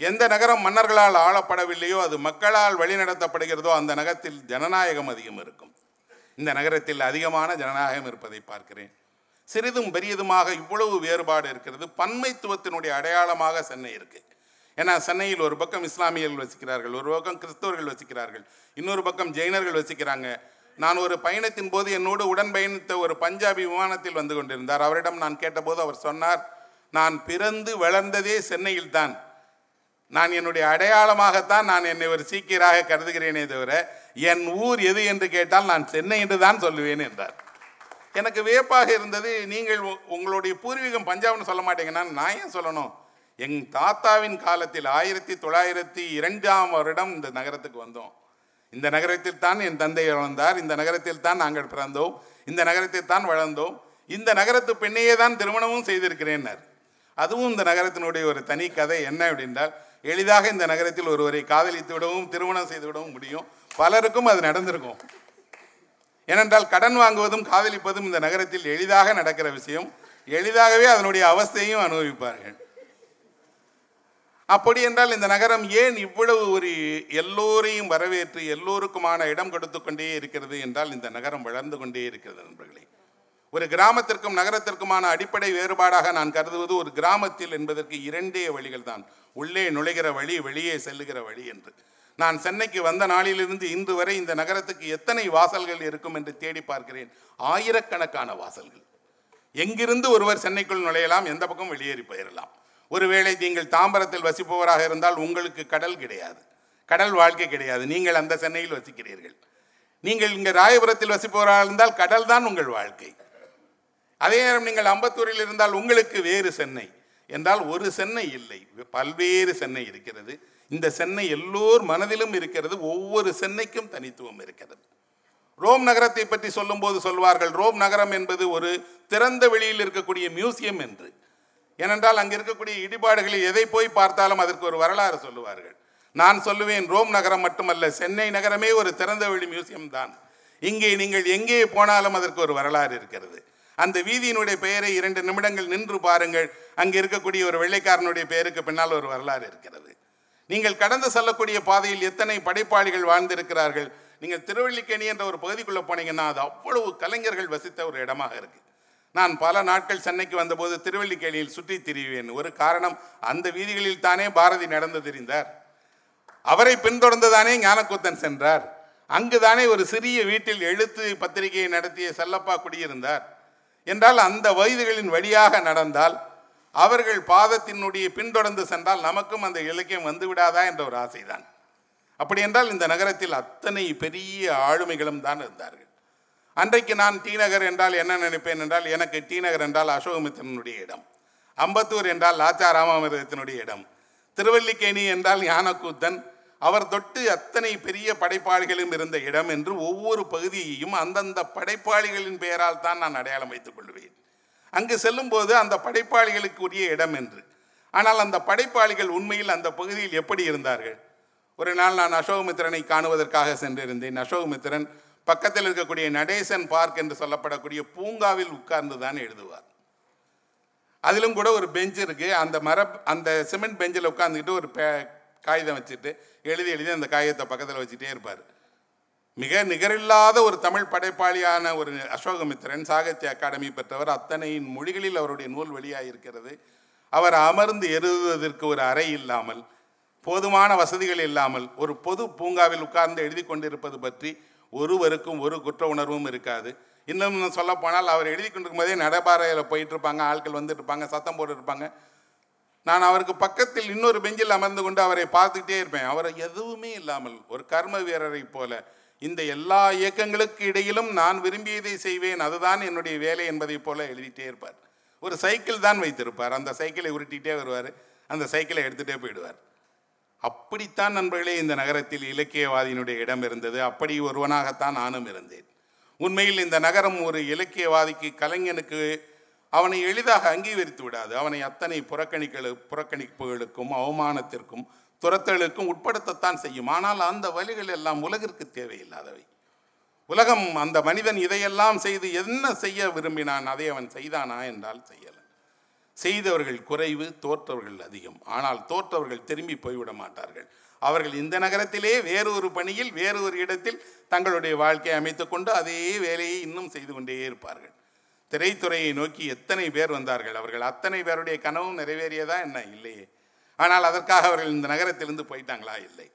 எந்த நகரம் மன்னர்களால் ஆளப்படவில்லையோ அது மக்களால் வழிநடத்தப்படுகிறதோ அந்த நகரத்தில் ஜனநாயகம் அதிகம் இருக்கும். இந்த நகரத்தில் அதிகமான ஜனநாயகம் இருப்பதை பார்க்கிறேன். சிறிதும் பெரியதுமாக இவ்வளவு வேறுபாடு இருக்கிறது. பன்மைத்துவத்தினுடைய அடையாளமாக சென்னை இருக்கு. ஏன்னா சென்னையில் ஒரு பக்கம் இஸ்லாமியர்கள் வசிக்கிறார்கள் ஒரு பக்கம் கிறிஸ்தவர்கள் வசிக்கிறார்கள் இன்னொரு பக்கம் ஜெயினர்கள் வசிக்கிறாங்க. நான் ஒரு பயணத்தின் போது என்னோடு உடன் பயணித்த ஒரு பஞ்சாபி விமானத்தில் வந்து கொண்டிருந்தார். அவரிடம் நான் கேட்டபோது அவர் சொன்னார் நான் பிறந்து வளர்ந்ததே சென்னையில் தான். நான் என்னுடைய அடையாளமாகத்தான் நான் என்னை ஒரு சீக்கியராக கருதுகிறேனே தவிர என் ஊர் எது என்று கேட்டால் நான் சென்னை என்று தான் சொல்லுவேன் என்றார். எனக்கு வியப்பாக இருந்தது நீங்கள் உங்களுடைய பூர்வீகம் பஞ்சாப்னு சொல்ல மாட்டீங்கன்னா நான் ஏன் சொல்லணும்? எங் தாத்தாவின் காலத்தில் ஆயிரத்தி தொள்ளாயிரத்தி இரண்டாம் வருடம் இந்த நகரத்துக்கு வந்தோம். இந்த நகரத்தில் தான் என் தந்தை வளர்ந்தார் இந்த நகரத்தில் தான் நாங்கள் பிறந்தோம் இந்த நகரத்தில் தான் வளர்ந்தோம். இந்த நகரத்து பெண்ணையே தான் திருமணமும் செய்திருக்கிறேன்னார். அதுவும் இந்த நகரத்தினுடைய ஒரு தனி கதை என்ன அப்படின்றால் எளிதாக இந்த நகரத்தில் ஒருவரை காதலித்து விடவும் திருமணம் செய்து விடவும் முடியும். பலருக்கும் அது நடந்திருக்கும். ஏனென்றால் கடன் வாங்குவதும் காதலிப்பதும் இந்த நகரத்தில் எளிதாக நடக்கிற விஷயம். எளிதாகவே அதனுடைய அவஸ்தையும் அனுபவிப்பார்கள். அப்படி என்றால் இந்த நகரம் ஏன் இவ்வளவு ஒரு எல்லோரையும் வரவேற்று எல்லோருக்குமான இடம் கொடுத்து கொண்டே இருக்கிறது என்றால் இந்த நகரம் வளர்ந்து கொண்டே இருக்கிறது நண்பர்களே. ஒரு கிராமத்திற்கும் நகரத்திற்குமான அடிப்படை வேறுபாடாக நான் கருதுவது ஒரு கிராமத்தில் என்பதற்கு இரண்டே வழிகள் தான். உள்ளே நுழைகிற வழி வெளியே செல்லுகிற வழி என்று. நான் சென்னைக்கு வந்த நாளிலிருந்து இன்று வரை இந்த நகரத்துக்கு எத்தனை வாசல்கள் இருக்கும் என்று தேடி பார்க்கிறேன். ஆயிரக்கணக்கான வாசல்கள். எங்கிருந்து ஒருவர் சென்னைக்குள் நுழையலாம் எந்த பக்கம் வெளியேறி போயிடலாம் ஒருவேளை நீங்கள் தாம்பரத்தில் வசிப்பவராக இருந்தால் உங்களுக்கு கடல் கிடையாது. கடல் வாழ்க்கை கிடையாது. நீங்கள் அந்த சென்னையில் வசிக்கிறீர்கள். நீங்கள் இங்கே ராயபுரத்தில் வசிப்பவராக இருந்தால் கடல் தான் உங்கள் வாழ்க்கை. அதே நேரம் நீங்கள் அம்பத்தூரில் இருந்தால் உங்களுக்கு வேறு சென்னை. என்றால் ஒரு சென்னை இல்லை. பல்வேறு சென்னை இருக்கிறது. இந்த சென்னை எல்லோர் மனதிலும் இருக்கிறது ஒவ்வொரு சென்னைக்கும் தனித்துவம் இருக்கிறது. ரோம் நகரத்தை பற்றி சொல்லும்போது சொல்வார்கள் ரோம் நகரம் என்பது ஒரு திறந்த வெளியில் இருக்கக்கூடிய மியூசியம் என்று. ஏனென்றால் அங்கே இருக்கக்கூடிய இடிபாடுகளில் எதை போய் பார்த்தாலும் அதற்கு ஒரு வரலாறு சொல்லுவார்கள். நான் சொல்லுவேன் ரோம் நகரம் மட்டுமல்ல சென்னை நகரமே ஒரு திறந்த வெளி மியூசியம் தான். இங்கே நீங்கள் எங்கே போனாலும் அதற்கு ஒரு வரலாறு இருக்கிறது. அந்த வீதியினுடைய பெயரை இரண்டு நிமிடங்கள் நின்று பாருங்கள். அங்கே இருக்கக்கூடிய ஒரு வெள்ளைக்காரனுடைய பெயருக்கு பின்னால் ஒரு வரலாறு இருக்கிறது. நீங்கள் கடந்து செல்லக்கூடிய பாதையில் எத்தனை படைப்பாளிகள் வாழ்ந்திருக்கிறார்கள்? நீங்கள் திருவள்ளிக்கேணி என்ற ஒரு பகுதிக்குள்ளே போனீங்கன்னா அது அவ்வளவு கலைஞர்கள் வசித்த ஒரு இடமாக இருக்குது நான் பல நாட்கள் சென்னைக்கு வந்தபோது திருவள்ளிக்கேணியில் சுற்றி திரிவேன். ஒரு காரணம் அந்த வீதிகளில் தானே பாரதி நடந்து திரிந்தார். அவரை பின்தொடர்ந்துதானே ஞானக்கூத்தன் சென்றார். அங்குதானே ஒரு சிறிய வீட்டில் எழுத்து பத்திரிகையை நடத்திய செல்லப்பா குடியிருந்தார். என்றால் அந்த வயதுகளின் வழியாக நடந்தால் அவர்கள் பாதத்தினுடைய பின்தொடர்ந்து சென்றால் நமக்கும் அந்த இலக்கியம் வந்து விடாதா என்ற ஒரு ஆசைதான். அப்படி என்றால் இந்த நகரத்தில் அத்தனை பெரிய ஆளுமைகளும் தான் இருந்தார்கள். அன்றைக்கு நான் டி நகர் என்றால் என்ன நினைப்பேன் என்றால் எனக்கு டி நகர் என்றால் அசோகமித்திரனுடைய இடம். அம்பத்தூர் என்றால் லாச்சா ராமாமிரதத்தினுடைய இடம். திருவல்லிக்கேணி என்றால் ஞானக்கூத்தன். அவர் தொட்டு அத்தனை பெரிய படைப்பாளிகளும் இருந்த இடம் என்று ஒவ்வொரு பகுதியையும் அந்தந்த படைப்பாளிகளின் பெயரால் தான் நான் அடையாளம் வைத்துக் கொள்வேன். அங்கு செல்லும்போது அந்த படைப்பாளிகளுக்கு உரிய இடம் என்று. ஆனால் அந்த படைப்பாளிகள் உண்மையில் அந்த பகுதியில் எப்படி இருந்தார்கள்? ஒரு நாள் நான் அசோகமித்திரனை காணுவதற்காக சென்றிருந்தேன். அசோகமித்திரன் பக்கத்தில் இருக்கக்கூடிய நடேசன் பார்க் என்று சொல்லப்படக்கூடிய பூங்காவில் உட்கார்ந்து தான் எழுதுவார். அதிலும் கூட ஒரு பெஞ்ச் இருக்குது அந்த மர அந்த சிமெண்ட் பெஞ்சில் உட்காந்துக்கிட்டு ஒரு பே- காகிதம் வச்சுட்டு எழுதி எழுதி அந்த காகிதத்தை பக்கத்தில் வச்சுட்டே இருப்பார். மிக நிகரில்லாத ஒரு தமிழ் படைப்பாளியான ஒரு அசோகமித்திரன் சாகித்ய அகாடமி பெற்றவர். அத்தனையின் மொழிகளில் அவருடைய நூல் வெளியாக இருக்கிறது அவர் அமர்ந்து எழுதுவதற்கு ஒரு அறை இல்லாமல் போதுமான வசதிகள் இல்லாமல் ஒரு பொது பூங்காவில் உட்கார்ந்து எழுதி கொண்டிருப்பது பற்றி ஒருவருக்கும் ஒரு குற்ற உணர்வும் இருக்காது. இன்னும் சொல்ல போனால் அவர் எழுதி கொண்டிருக்கும் போதே நடைபாறையில் போயிட்டு இருப்பாங்க ஆட்கள் வந்துட்டு இருப்பாங்க சத்தம் போட்டுருப்பாங்க நான் அவருக்கு பக்கத்தில் இன்னொரு பெஞ்சில் அமர்ந்து கொண்டு அவரை பார்த்துக்கிட்டே இருப்பேன். அவரை எதுவுமே இல்லாமல் ஒரு கர்ம வீரரை போல இந்த எல்லா இயக்கங்களுக்கு இடையிலும் நான் விரும்பியதை செய்வேன். அதுதான் என்னுடைய வேலை என்பதைப் போல எழுதிட்டே இருப்பார். ஒரு சைக்கிள் தான் வைத்திருப்பார். அந்த சைக்கிளை உருட்டிகிட்டே வருவார். அந்த சைக்கிளை எடுத்துகிட்டே போயிடுவார். அப்படித்தான் நண்பர்களே இந்த நகரத்தில் இலக்கியவாதியினுடைய இடம் இருந்தது. அப்படி ஒருவனாகத்தான் நானும் இருந்தேன். உண்மையில் இந்த நகரம் ஒரு இலக்கியவாதிக்கு கலைஞனுக்கு அவனை எளிதாக அங்கீகரித்து விடாது. அவனை அத்தனை புறக்கணிக்க புறக்கணிப்புகளுக்கும் அவமானத்திற்கும் துரத்தலுக்கும் உட்படுத்தத்தான் செய்யும். ஆனால் அந்த வழிகள் எல்லாம் உலகிற்கு தேவையில்லாதவை. உலகம் அந்த மனிதன் இதையெல்லாம் செய்து என்ன செய்ய விரும்பினான் அதை அவன் செய்தானா என்றால் செய்யலை. செய்தவர்கள் குறைவு தோற்றவர்கள் அதிகம். ஆனால் தோற்றவர்கள் திரும்பி போய்விட மாட்டார்கள். அவர்கள் இந்த நகரத்திலே வேறு ஒரு பணியில் வேறு ஒரு இடத்தில் தங்களுடைய வாழ்க்கையை அமைத்து கொண்டு அதே வேலையை இன்னும் செய்து கொண்டே இருப்பார்கள். திரைத்துறையை நோக்கி எத்தனை பேர் வந்தார்கள்? அவர்கள் அத்தனை பேருடைய கனவும் நிறைவேறியதா என்ன? இல்லையே. ஆனால் அதற்காக அவர்கள் இந்த நகரத்திலிருந்து போயிட்டாங்களா? இல்லை.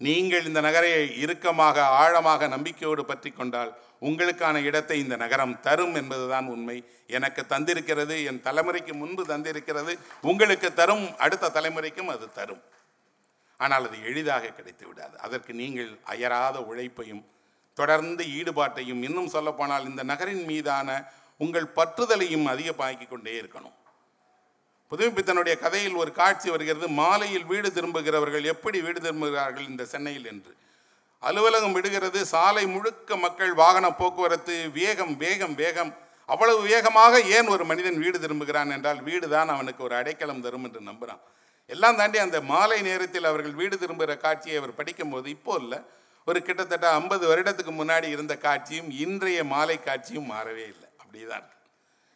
நீங்கள் இந்த நகரை இறுக்கமாக ஆழமாக நம்பிக்கையோடு பற்றி கொண்டால் உங்களுக்கான இடத்தை இந்த நகரம் தரும் என்பதுதான் உண்மை. எனக்கு தந்திருக்கிறது என் தலைமுறைக்கு முன்பு தந்திருக்கிறது உங்களுக்கு தரும் அடுத்த தலைமுறைக்கும் அது தரும். ஆனால் அது எளிதாக கிடைத்து விடாது. அதற்கு நீங்கள் அயராத உழைப்பையும் தொடர்ந்து ஈடுபாட்டையும் இன்னும் சொல்லப்போனால் இந்த நகரின் மீதான உங்கள் பற்றுதலையும் அதிகமாக்கி கொண்டே இருக்கணும். புதுமைப்பித்தனுடைய கதையில் ஒரு காட்சி வருகிறது. மாலையில் வீடு திரும்புகிறவர்கள் எப்படி வீடு திரும்புகிறார்கள் இந்த சென்னையில் என்று. அலுவலகம் விடுகிறது. சாலை முழுக்க மக்கள் வாகன போக்குவரத்து வேகம் வேகம் வேகம். அவ்வளவு வேகமாக ஏன் ஒரு மனிதன் வீடு திரும்புகிறான் என்றால் வீடு தான் அவனுக்கு ஒரு அடைக்கலம் தரும் என்று நம்புகிறான் எல்லாம் தாண்டி அந்த மாலை நேரத்தில் அவர்கள் வீடு திரும்புகிற காட்சியை அவர் படிக்கும்போது இப்போ இல்லை. ஒரு கிட்டத்தட்ட ஐம்பது வருடத்துக்கு முன்னாடி இருந்த காட்சியும் இன்றைய மாலை காட்சியும் மாறவே இல்லை. அப்படிதான்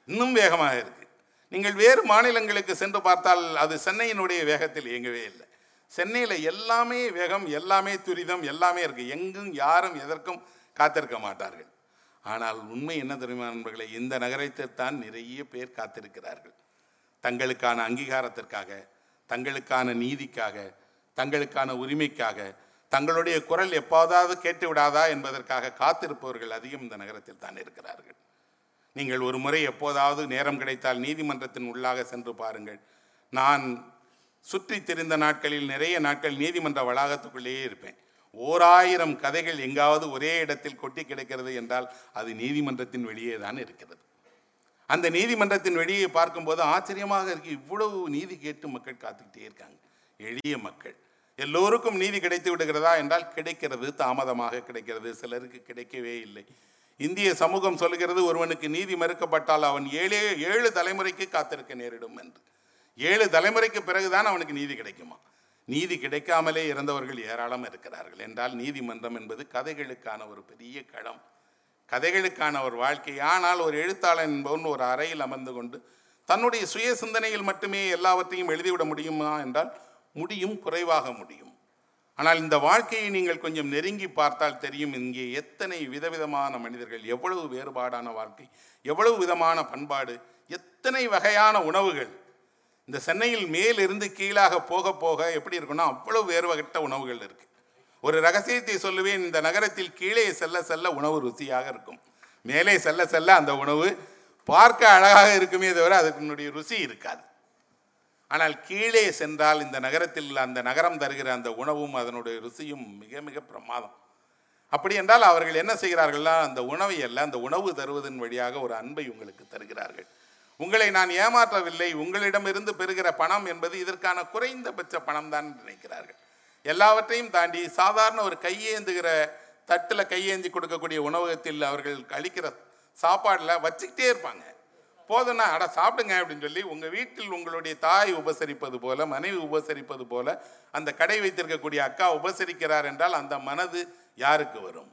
இன்னும் வேகமாக இருக்குது நீங்கள் வேறு மாநிலங்களுக்கு சென்று பார்த்தால் அது சென்னையினுடைய வேகத்தில் இயங்கவே இல்லை. சென்னையில் எல்லாமே வேகம் எல்லாமே துரிதம் எல்லாமே இருக்குது எங்கும் யாரும் எதற்கும் காத்திருக்க மாட்டார்கள். ஆனால் உண்மை என்ன தெரியுமா நண்பர்களே? இந்த நகரத்தைத்தான் நிறைய பேர் காத்திருக்கிறார்கள். தங்களுக்கான அங்கீகாரத்திற்காக தங்களுக்கான நீதிக்காக தங்களுக்கான உரிமைக்காக தங்களுடைய குரல் எப்போதாவது கேட்டு விடாதா என்பதற்காக காத்திருப்பவர்கள் அதிகம் இந்த நகரத்தில் தான் இருக்கிறார்கள். நீங்கள் ஒரு முறை எப்போதாவது நேரம் கிடைத்தால் நீதிமன்றத்தின் உள்ளாக சென்று பாருங்கள். நான் சுற்றி திரிந்த நாட்களில் நிறைய நாட்கள் நீதிமன்ற வளாகத்துக்குள்ளேயே இருப்பேன். ஓராயிரம் கதைகள் எங்காவது ஒரே இடத்தில் கொட்டி கிடக்கிறது என்றால் அது நீதிமன்றத்தின் வெளியே தான் இருக்கிறது. அந்த நீதிமன்றத்தின் வெளியே பார்க்கும்போது ஆச்சரியமாக இருக்கு. இவ்வளவு நீதி கேட்டு மக்கள் காத்துக்கிட்டே இருக்காங்க. எளிய மக்கள். எல்லோருக்கும் நீதி கிடைத்து விடுகிறதா என்றால் கிடைக்கிறது. தாமதமாக கிடைக்கிறது. சிலருக்கு கிடைக்கவே இல்லை. இந்திய சமூகம் சொல்கிறது ஒருவனுக்கு நீதி மறுக்கப்பட்டால் அவன் ஏழே ஏழு தலைமுறைக்கு காத்திருக்க நேரிடும் என்று. ஏழு தலைமுறைக்கு பிறகுதான் அவனுக்கு நீதி கிடைக்குமா? நீதி கிடைக்காமலே இறந்தவர்கள் ஏராளம் இருக்கிறார்கள். என்றால் நீதிமன்றம் என்பது கதைகளுக்கான ஒரு பெரிய களம். கதைகளுக்கான ஒரு வாழ்க்கை. ஆனால் ஒரு எழுத்தாளன் என்பவன் ஒரு அறையில் அமர்ந்து கொண்டு தன்னுடைய சுய சிந்தனையில் மட்டுமே எல்லாவற்றையும் எழுதிவிட முடியுமா? என்றால் முடியும் குறைவாக முடியும். ஆனால் இந்த வாழ்க்கையை நீங்கள் கொஞ்சம் நெருங்கி பார்த்தால் தெரியும் இங்கே எத்தனை விதவிதமான மனிதர்கள் எவ்வளவு வேறுபாடான வாழ்க்கை எவ்வளவு விதமான பண்பாடு எத்தனை வகையான உணவுகள். இந்த சென்னையில் மேலிருந்து கீழாக போக போக எப்படி இருக்குன்னா அவ்வளவு வேறுபட்ட உணவுகள் இருக்கு. ஒரு ரகசியத்தை சொல்லுவேன் இந்த நகரத்தில் கீழே செல்ல செல்ல உணவு ருசியாக இருக்கும். மேலே செல்ல செல்ல அந்த உணவு பார்க்க அழகாக இருக்குமே தவிர அதனுடைய ருசி இருக்காது. ஆனால் கீழே சென்றால் இந்த நகரத்தில் அந்த நகரம் தருகிற அந்த உணவும் அதனுடைய ருசியும் மிக மிக பிரமாதம். அப்படி என்றால் அவர்கள் என்ன செய்கிறார்கள்னா அந்த உணவை அல்ல அந்த உணவு தருவதன் வழியாக ஒரு அன்பை உங்களுக்கு தருகிறார்கள். உங்களை நான் ஏமாற்றவில்லை உங்களிடமிருந்து பெறுகிற பணம் என்பது இதற்கான குறைந்தபட்ச பணம் தான் நினைக்கிறார்கள். எல்லாவற்றையும் தாண்டி சாதாரண ஒரு கையேந்துகிற தட்டில் கையேந்தி கொடுக்கக்கூடிய உணவகத்தில் அவர்கள் அளிக்கிற சாப்பாடில் வச்சுக்கிட்டே இருப்பாங்க. போதும்னா அட சாப்பிடுங்க அப்படின்னு சொல்லி உங்கள் வீட்டில் உங்களுடைய தாய் உபசரிப்பது போல மனைவி உபசரிப்பது போல அந்த கடை வைத்திருக்கக்கூடிய அக்கா உபசரிக்கிறார் என்றால் அந்த மனது யாருக்கு வரும்?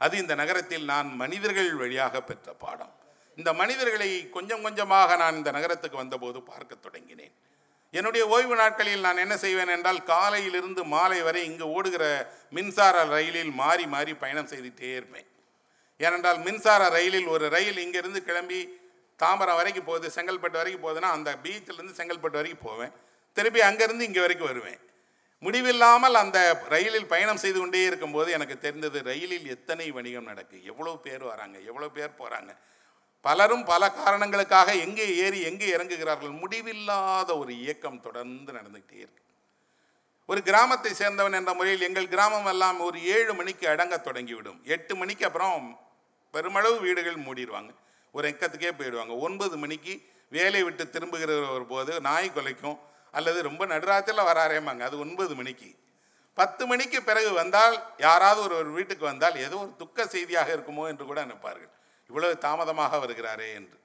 அது இந்த நகரத்தில் நான் மனிதர்கள் வழியாக பெற்ற பாடம். இந்த மனிதர்களை கொஞ்சம் கொஞ்சமாக நான் இந்த நகரத்துக்கு வந்தபோது பார்க்க தொடங்கினேன். என்னுடைய ஓய்வு நாட்களில் நான் என்ன செய்வேன் என்றால் காலையிலிருந்து மாலை வரை இங்கு ஓடுகிற மின்சார ரயிலில் மாறி மாறி பயணம் செய்துட்டே இருப்பேன். ஏனென்றால் மின்சார ரயிலில் ஒரு ரயில் இங்கிருந்து கிளம்பி தாம்பரம் வரைக்கும் போகுது செங்கல்பட்டு வரைக்கும் போகுதுன்னா அந்த பீச்சிலேருந்து செங்கல்பட்டு வரைக்கும் போவேன். திருப்பி அங்கேருந்து இங்கே வரைக்கும் வருவேன். முடிவில்லாமல் அந்த ரயிலில் பயணம் செய்து கொண்டே இருக்கும்போது எனக்கு தெரிந்தது ரயிலில் எத்தனை வணிகம் நடக்கு எவ்வளோ பேர் வராங்க எவ்வளோ பேர் போகிறாங்க பலரும் பல காரணங்களுக்காக எங்கே ஏறி எங்கே இறங்குகிறார்கள் முடிவில்லாத ஒரு இயக்கம் தொடர்ந்து நடந்துக்கிட்டே இருக்கு. ஒரு கிராமத்தை சேர்ந்தவன் என்ற முறையில் எங்கள் கிராமம் எல்லாம் ஒரு ஏழு மணிக்கு அடங்க தொடங்கிவிடும். எட்டு மணிக்கு அப்புறம் பெருமளவு வீடுகள் மூடிடுவாங்க. ஒரு எக்கத்துக்கே போயிடுவாங்க. ஒன்பது மணிக்கு வேலையை விட்டு திரும்புகிற ஒரு போது நாய் கொலைக்கும். அல்லது ரொம்ப நடுராத்திரில் வராரேமாங்க அது ஒன்பது மணிக்கு. பத்து மணிக்கு பிறகு வந்தால் யாராவது ஒரு ஒரு வீட்டுக்கு வந்தால் ஏதோ ஒரு துக்க செய்தியாக இருக்குமோ என்று கூட நினைப்பார்கள். இவ்வளவு தாமதமாக வருகிறாரே என்று.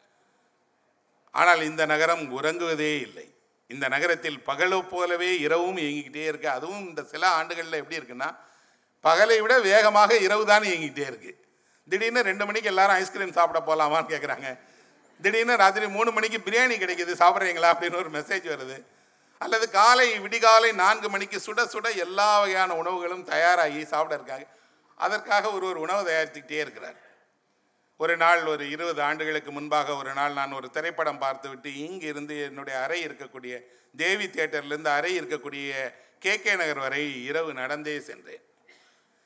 ஆனால் இந்த நகரம் உறங்குவதே இல்லை. இந்த நகரத்தில் பகலு போலவே இரவும் இயங்கிக்கிட்டே இருக்கு. அதுவும் இந்த சில ஆண்டுகளில் எப்படி இருக்குன்னா பகலை விட வேகமாக இரவு தான் இயங்கிக்கிட்டே இருக்குது திடீர்னு ரெண்டு மணிக்கு எல்லாரும் ஐஸ்கிரீம் சாப்பிட போகலாமான்னு கேட்குறாங்க திடீர்னு ராத்திரி மூணு மணிக்கு பிரியாணி கிடைக்குது சாப்பிட்றீங்களா அப்படின்னு ஒரு மெசேஜ் வருது. அல்லது காலை விடிகாலை நான்கு மணிக்கு சுட சுட எல்லா வகையான உணவுகளும் தயாராகி சாப்பிட இருக்காங்க. அதற்காக ஒரு ஒரு உணவு தயாரித்துக்கிட்டே இருக்கிறார். ஒரு நாள் ஒரு இருபது ஆண்டுகளுக்கு முன்பாக ஒரு நாள் நான் ஒரு திரைப்படம் பார்த்துவிட்டு இங்கு இருந்து என்னுடைய அறை இருக்கக்கூடிய தேவி தியேட்டர்லேருந்து அறை இருக்கக்கூடிய கே கே நகர் வரை இரவு நடந்தே சென்றேன்.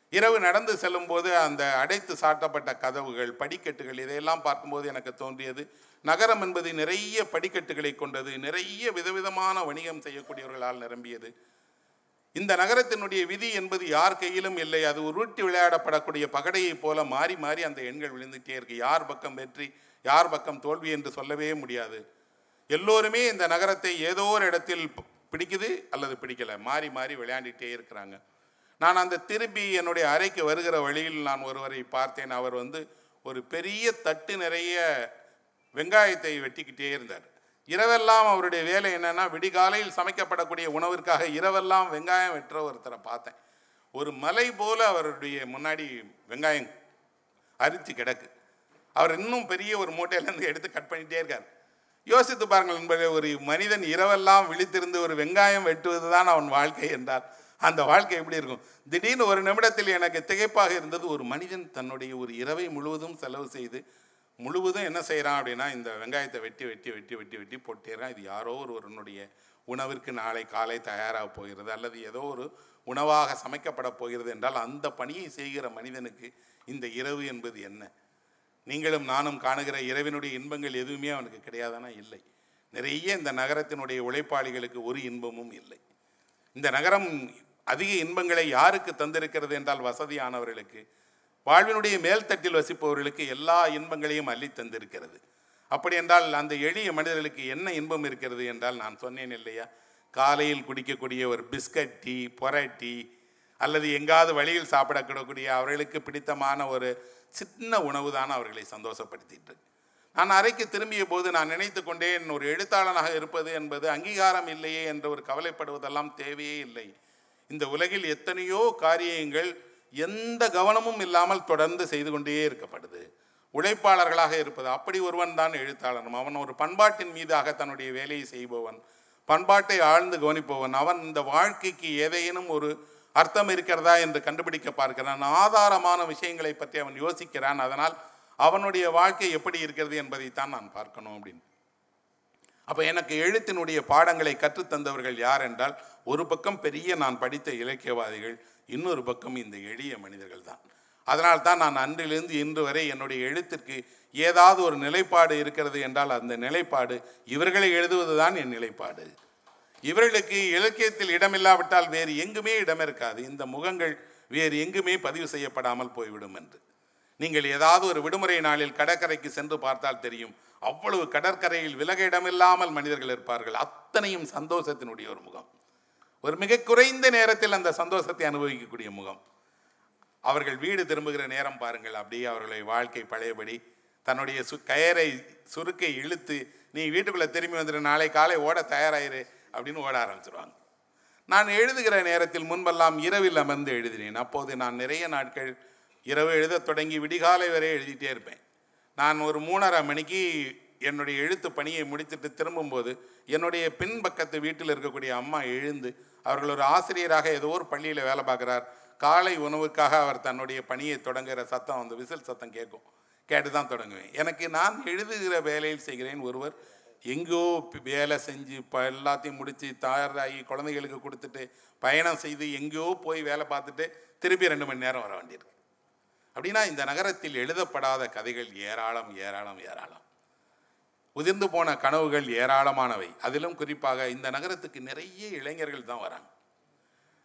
இரவு நடந்து செல்லும்போது அந்த அடைத்து சாட்டப்பட்ட கதவுகள் படிக்கட்டுகள் இதையெல்லாம் பார்க்கும்போது எனக்கு தோன்றியது. நகரம் என்பது நிறைய படிக்கட்டுகளை கொண்டது நிறைய விதவிதமான வணிகம் செய்யக்கூடியவர்களால் நிரம்பியது. இந்த நகரத்தினுடைய விதி என்பது யார் கையிலும் இல்லை. அது உருட்டி விளையாடப்படக்கூடிய பகடையைப் போல மாறி மாறி அந்த எண்கள் விழுந்துட்டே இருக்கு. யார் பக்கம் வெற்றி யார் பக்கம் தோல்வி என்று சொல்லவே முடியாது. எல்லோருமே இந்த நகரத்தை ஏதோ ஒரு இடத்தில் பிடிக்குது அல்லது பிடிக்கல. மாறி மாறி விளையாண்டிகிட்டே இருக்கிறாங்க. நான் அந்த திரும்பி என்னுடைய அறைக்கு வருகிற வழியில் நான் ஒருவரை பார்த்தேன். அவர் வந்து ஒரு பெரிய தட்டு நிறைய வெங்காயத்தை வெட்டிக்கிட்டே இருந்தார். இரவெல்லாம் அவருடைய வேலை என்னென்னா விடிகாலையில் சமைக்கப்படக்கூடிய உணவிற்காக இரவெல்லாம் வெங்காயம் வெட்டுற ஒருத்தரை பார்த்தேன். ஒரு மலை போல அவருடைய முன்னாடி வெங்காயம் அரித்து கிடக்கு. அவர் இன்னும் பெரிய ஒரு மூட்டையிலேருந்து எடுத்து கட் பண்ணிட்டே இருக்கார். யோசித்து பாருங்கள் என்பதை ஒரு மனிதன் இரவெல்லாம் விழித்திருந்து ஒரு வெங்காயம் வெட்டுவது தான் அவன் வாழ்க்கை என்றார் அந்த வாழ்க்கை எப்படி இருக்கும்? திடீர்னு ஒரு நிமிடத்தில் எனக்கு திகைப்பாக இருந்தது. ஒரு மனிதன் தன்னுடைய ஒரு இரவை முழுவதும் செலவு செய்து முழுவதும் என்ன செய்கிறான் அப்படின்னா இந்த வெங்காயத்தை வெட்டி வெட்டி வெட்டி வெட்டி வெட்டி போட்டிடுறான் இது யாரோ ஒருவனுடைய உணவிற்கு நாளை காலை தயாராக போகிறது அல்லது ஏதோ ஒரு உணவாக சமைக்கப்பட போகிறது என்றால் அந்த பணியை செய்கிற மனிதனுக்கு இந்த இரவு என்பது என்ன? நீங்களும் நானும் காணுகிற இரவினுடைய இன்பங்கள் எதுவுமே அவனுக்கு கிடையாதானா? இல்லை. நிறைய இந்த நகரத்தினுடைய உழைப்பாளிகளுக்கு ஒரு இன்பமும் இல்லை. இந்த நகரம் அதிக இன்பங்களை யாருக்கு தந்திருக்கிறது என்றால் வசதியானவர்களுக்கு வாழ்வினுடைய மேல்தட்டில் வசிப்பவர்களுக்கு எல்லா இன்பங்களையும் அள்ளி தந்திருக்கிறது. அப்படி என்றால் அந்த எளிய மனிதர்களுக்கு என்ன இன்பம் இருக்கிறது என்றால் நான் சொன்னேன் இல்லையா? காலையில் குடிக்கக்கூடிய ஒரு பிஸ்கட் டீ பொரட்டி அல்லது எங்காவது வழியில் சாப்பிடக்கூடக்கூடிய அவர்களுக்கு பிடித்தமான ஒரு சின்ன உணவு தான் அவர்களை சந்தோஷப்படுத்திட்டு நான் அறைக்கு திரும்பிய போது நான் நினைத்து கொண்டேன் ஒரு எழுத்தாளனாக இருப்பது என்பது அங்கீகாரம் இல்லையே என்ற ஒரு கவலைப்படுவதெல்லாம் தேவையே இல்லை. இந்த உலகில் எத்தனையோ காரியங்கள் எந்த கவனமும் இல்லாமல் தொடர்ந்து செய்து கொண்டே இருக்கப்படுது உழைப்பாளர்களாக இருப்பது அப்படி ஒருவன் தான் எழுத்தாளனும். அவன் ஒரு பண்பாட்டின் மீதாக தன்னுடைய வேலையை செய்பவன். பண்பாட்டை ஆழ்ந்து கவனிப்பவன். அவன் இந்த வாழ்க்கைக்கு ஏதேனும் ஒரு அர்த்தம் இருக்கிறதா என்று கண்டுபிடிக்க பார்க்கிறான். ஆதாரமான விஷயங்களை பற்றி அவன் யோசிக்கிறான். அதனால் அவனுடைய வாழ்க்கை எப்படி இருக்கிறது என்பதைத்தான் நான் பார்க்கணும் அப்படின்னு. அப்போ எனக்கு எழுத்தினுடைய பாடங்களை கற்றுத்தந்தவர்கள் யார் என்றால் ஒரு பக்கம் பெரிய நான் படித்த இலக்கியவாதிகள் இன்னொரு பக்கம் இந்த எளிய மனிதர்கள் தான். அதனால் தான் நான் அன்றிலிருந்து இன்று வரை என்னுடைய எழுத்திற்கு ஏதாவது ஒரு நிலைப்பாடு இருக்கிறது என்றால் அந்த நிலைப்பாடு இவர்களை எழுதுவது தான் என் நிலைப்பாடு. இவர்களுக்கு இலக்கியத்தில் இடமில்லாவிட்டால் வேறு எங்குமே இடம் இருக்காது இந்த முகங்கள் வேறு எங்குமே பதிவு செய்யப்படாமல் போய்விடும் என்று. நீங்கள் ஏதாவது ஒரு விடுமுறை நாளில் கடற்கரைக்கு சென்று பார்த்தால் தெரியும். அவ்வளவு கடற்கரையில் விலக இடமில்லாமல் மனிதர்கள் இருப்பார்கள். அத்தனையும் சந்தோஷத்தினுடைய ஒரு முகம். ஒரு மிக குறைந்த நேரத்தில் அந்த சந்தோஷத்தை அனுபவிக்கக்கூடிய முகம். அவர்கள் வீடு திரும்புகிற நேரம் பாருங்கள். அப்படியே அவர்களுடைய வாழ்க்கை பழையபடி தன்னுடைய சு கயரை சுருக்கை இழுத்து நீ வீட்டுக்குள்ளே திரும்பி வந்துடு நாளை காலை ஓட தயாராயிரு. அப்படின்னு ஓட ஆரம்பிச்சிருவாங்க. நான் எழுதுகிற நேரத்தில் முன்பெல்லாம் இரவில் அமர்ந்து எழுதினேன். அப்போது நான் நிறைய நாட்கள் இரவு எழுதத் தொடங்கி விடிகாலை வரை எழுதிட்டே இருப்பேன். நான் ஒரு மூணரை மணிக்கு என்னுடைய எழுத்து பணியை முடித்துட்டு திரும்பும்போது என்னுடைய பின்பக்கத்து வீட்டில் இருக்கக்கூடிய அம்மா எழுந்து அவர்கள் ஒரு ஆசிரியராக ஏதோ ஒரு பள்ளியில் வேலை பார்க்குறார். காலை உணவுக்காக அவர் தன்னுடைய பணியை தொடங்குகிற சத்தம் அந்த விசில் சத்தம் கேட்கும். கேட்டு தான் தொடங்குவேன். எனக்கு நான் எழுதுகிற வேலையில் செய்கிறேன் ஒருவர் எங்கோ வேலை செஞ்சு இப்போ எல்லாத்தையும் முடித்து தயாராகி குழந்தைகளுக்கு கொடுத்துட்டு பயணம் செய்து எங்கேயோ போய் வேலை பார்த்துட்டு திருப்பி ரெண்டு மணி நேரம் வர வேண்டியிருக்கு. அப்படின்னா இந்த நகரத்தில் எழுதப்படாத கதைகள் ஏராளம் ஏராளம் ஏராளம். உதிர்ந்து போன கனவுகள் ஏராளமானவை. அதிலும் குறிப்பாக இந்த நகரத்துக்கு நிறைய இளைஞர்கள் தான் வராங்க.